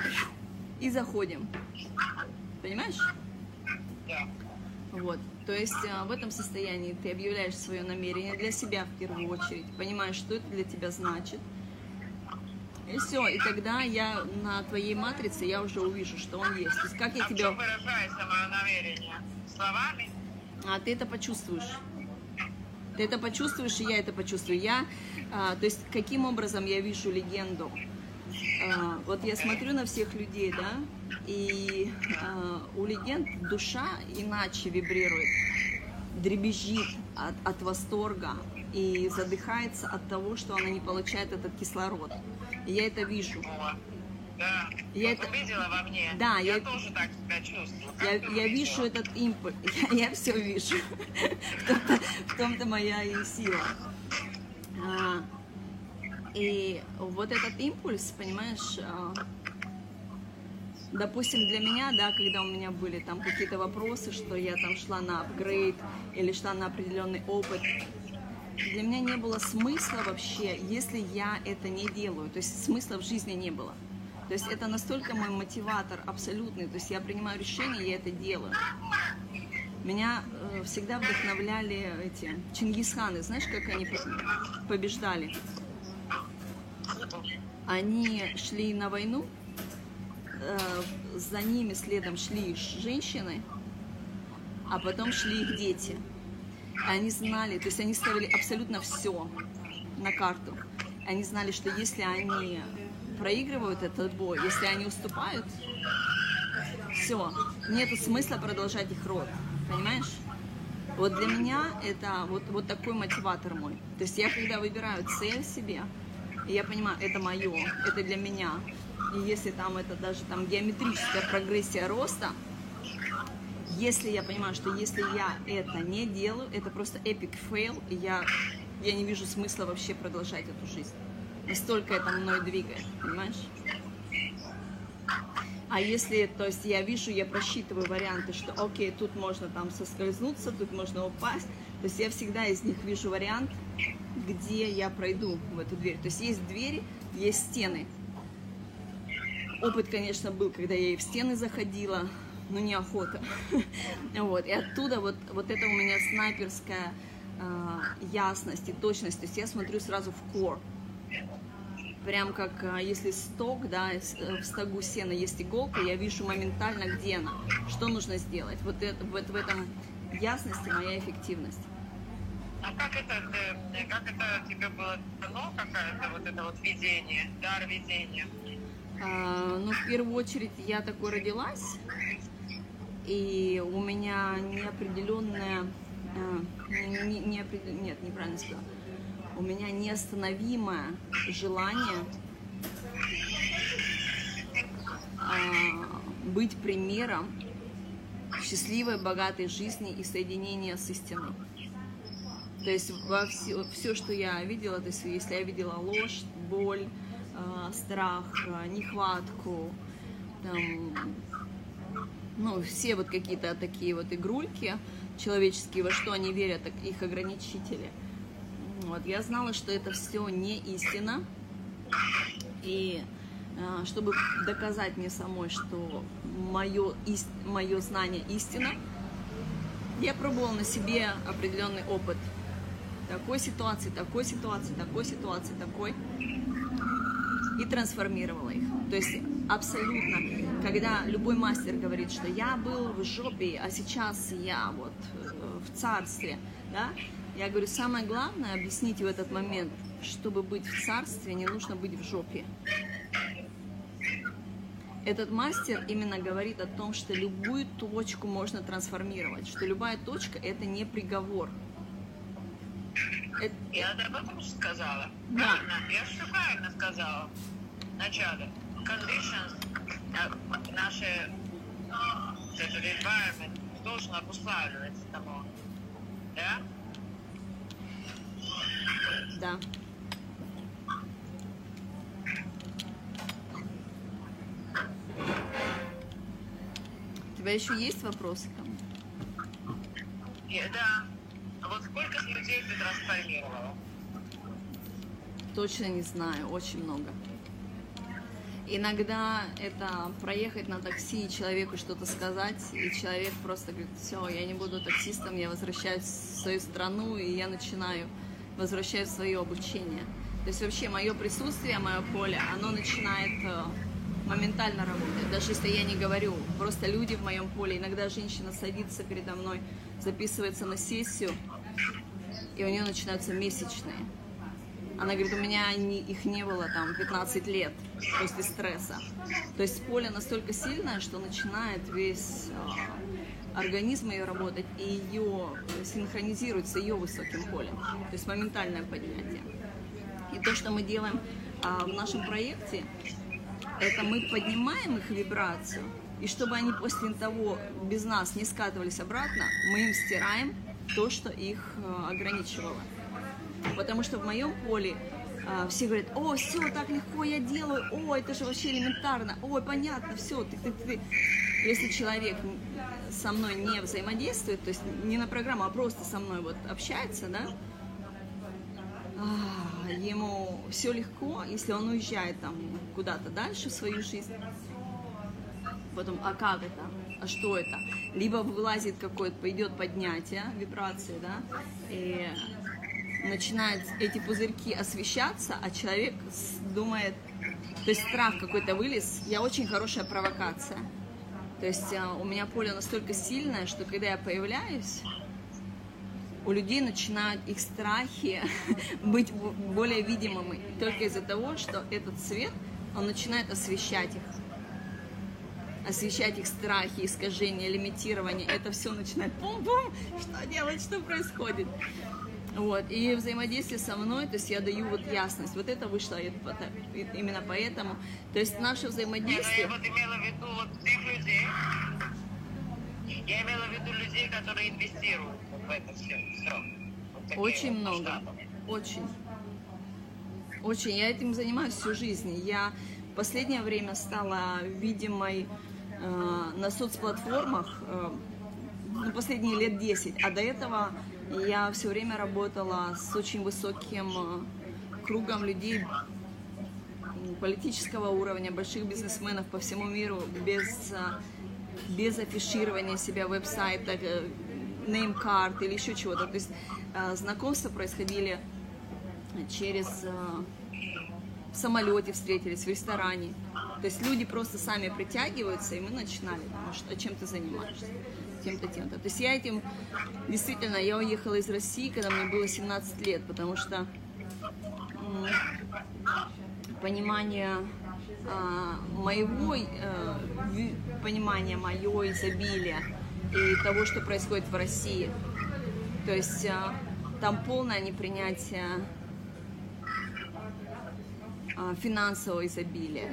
и заходим. Понимаешь? Да. Вот. То есть а, в этом состоянии ты объявляешь свое намерение для себя в первую очередь, понимаешь, что это для тебя значит. И все, и тогда я на твоей матрице я уже увижу, что он есть. То есть как я А тебя... чем выражается мое намерение? Словами? А ты это почувствуешь. Ты это почувствуешь, и я это почувствую. Я, а, то есть, каким образом я вижу легенду? А, вот я смотрю на всех людей, да, и а, у легенд душа иначе вибрирует, дребезжит от, от восторга и задыхается от того, что она не получает этот кислород. И я это вижу. Да. Я Вот это- увидела во мне. Да, я, я- тоже так себя чувствую. Как Я, я вижу этот импульс, я, все вижу. В том-то, в том-то моя и сила. А, и вот этот импульс, понимаешь, а, допустим, для меня, да, когда у меня были там какие-то вопросы, что я там шла на апгрейд или шла на определенный опыт, для меня не было смысла вообще, если я это не делаю. То есть смысла в жизни не было. То есть это настолько мой мотиватор абсолютный. То есть я принимаю решение, я это делаю. Меня э, всегда вдохновляли эти Чингисханы. Знаешь, как они побеждали? Они шли на войну, э, за ними следом шли женщины, а потом шли их дети. Они знали, то есть они ставили абсолютно все на карту. Они знали, что если они проигрывают этот бой, если они уступают, все, нет смысла продолжать их род, понимаешь? Вот для меня это вот, вот такой мотиватор мой. То есть я когда выбираю цель себе, я понимаю, это мое, это для меня. И если там это даже там геометрическая прогрессия роста, если я понимаю, что если я это не делаю, это просто epic fail, и я, я не вижу смысла вообще продолжать эту жизнь. Настолько это мной двигает, понимаешь? А если, то есть я вижу, я просчитываю варианты, что окей, тут можно там соскользнуться, тут можно упасть. То есть я всегда из них вижу вариант, где я пройду в эту дверь. То есть есть двери, есть стены. Опыт, конечно, был, когда я и в стены заходила, но неохота. Вот. И оттуда вот, вот это у меня снайперская э, ясность и точность. То есть я смотрю сразу в core. Прям как э, если сток, да, э, в стогу сена есть иголка, я вижу моментально, где она, что нужно сделать. Вот, это, вот в этом ясности моя эффективность. А как это, ты, как это тебе было дано, какое-то вот это вот видение, дар видения? А, ну, в первую очередь, я такой родилась, и у меня неопределенная, а, не, не, не, нет, неправильно сказала, у меня неостановимое желание а, быть примером счастливой, богатой жизни и соединения с истиной. То есть во все, все, что я видела, то есть если я видела ложь, боль, э, страх, э, нехватку, там, ну, все вот какие-то такие вот игрульки человеческие, во что они верят, их ограничители. Вот, я знала, что это все не истина. И э, чтобы доказать мне самой, что мое, ист, мое знание истина, я пробовала на себе определенный опыт – такой ситуации, такой ситуации, такой ситуации, такой. И трансформировала их. То есть абсолютно, когда любой мастер говорит, что я был в жопе, а сейчас я вот э, в царстве, да, я говорю, самое главное объяснить в этот момент, чтобы быть в царстве, не нужно быть в жопе. Этот мастер именно говорит о том, что любую точку можно трансформировать, что любая точка это не приговор, это... Я об этом же сказала. Да. Правильно? Я все правильно сказала. Вначале. Conditions, э, наши этот environment должен обуславливать того. Да? Да. У тебя еще есть вопросы ко мне? Да. А вот сколько людей ты трансформировала? Точно не знаю, очень много. Иногда это проехать на такси и человеку что-то сказать, и человек просто говорит, все, я не буду таксистом, я возвращаюсь в свою страну, и я начинаю возвращать свое обучение. То есть вообще мое присутствие, мое поле, оно начинает э, моментально работать, даже если я не говорю. Просто люди в моем поле, иногда женщина садится передо мной, записывается на сессию, и у нее начинаются месячные. Она говорит, у меня не, их не было там 15 лет после стресса. То есть поле настолько сильное, что начинает весь э, организм ее работать, и ее синхронизируется ее высоким полем. То есть моментальное поднятие. И то, что мы делаем э, в нашем проекте, это мы поднимаем их вибрацию, и чтобы они после того без нас не скатывались обратно, мы им стираем то, что их э, ограничивало. Потому что в моем поле э, все говорят, о, все, так легко я делаю, о, это же вообще элементарно, ой, понятно, все, ты, ты, ты. Если человек со мной не взаимодействует, то есть не на программу, а просто со мной вот общается, да, а, ему все легко, если он уезжает там куда-то дальше в свою жизнь. Потом, а как это? А что это? Либо вылазит какое-то, идет поднятие, вибрации, да, и начинают эти пузырьки освещаться, а человек думает, то есть страх какой-то вылез, я очень хорошая провокация. То есть а, у меня поле настолько сильное, что когда я появляюсь, у людей начинают их страхи быть бо- более видимыми только из-за того, что этот свет, он начинает освещать их. Освещать их страхи, искажения, лимитирование. Это все начинает пум-пум, что делать, что происходит. Вот, и взаимодействие со мной, то есть я даю вот ясность. Вот это вышло именно поэтому. То есть наше взаимодействие... я вот имела в виду вот тех людей. Я имела в виду людей, которые инвестируют в это все. все. Вот Очень вот много. масштабы. Очень. Очень. Я этим занимаюсь всю жизнь. Я в последнее время стала видимой э, на соцплатформах э, ну, последние лет 10. А до этого я все время работала с очень высоким э, кругом людей политического уровня, больших бизнесменов по всему миру, без, э, без афиширования себя в веб-сайтах, э, неймкарт или еще чего-то. То есть знакомства происходили через в самолете встретились, в ресторане. То есть люди просто сами притягиваются, и мы начинали, потому что чем ты занимаешься, тем-то, тем-то. То есть я этим, действительно, я уехала из России, когда мне было 17 лет, потому что понимание а, моего, э, понимание мое изобилия и того, что происходит в России. То есть а, там полное непринятие а, финансового изобилия,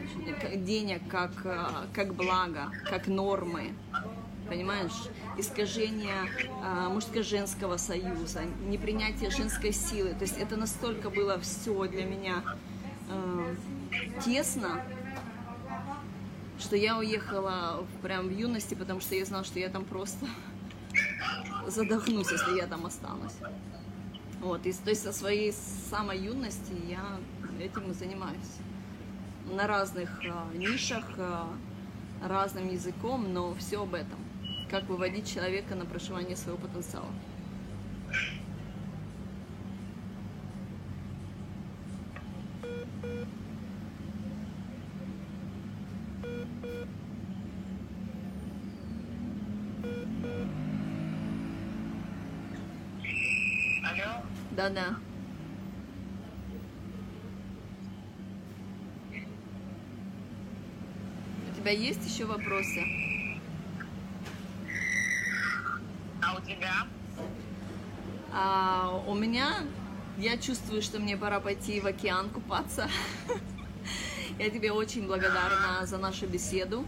денег как, а, как благо, как нормы, понимаешь? Искажение а, мужско-женского союза, непринятие женской силы. То есть это настолько было все для меня а, тесно, что я уехала прям в юности, потому что я знала, что я там просто задохнусь, если я там останусь. Вот, и, то есть со своей самой юности я этим и занимаюсь. На разных а, нишах, а, разным языком, но все об этом. Как выводить человека на проживание своего потенциала. Алло? Да-да. Тебя есть еще вопросы? А у тебя? А, у меня, я чувствую, что мне пора пойти в океан купаться. Я тебе очень благодарна за нашу беседу.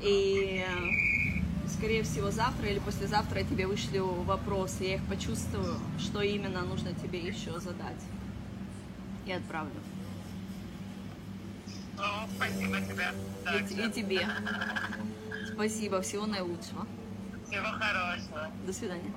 И, скорее всего, завтра или послезавтра я тебе вышлю вопросы. Я их почувствую, что именно нужно тебе еще задать. И отправлю. О, спасибо тебе. И, и тебе. Спасибо, всего наилучшего. Всего хорошего. До свидания.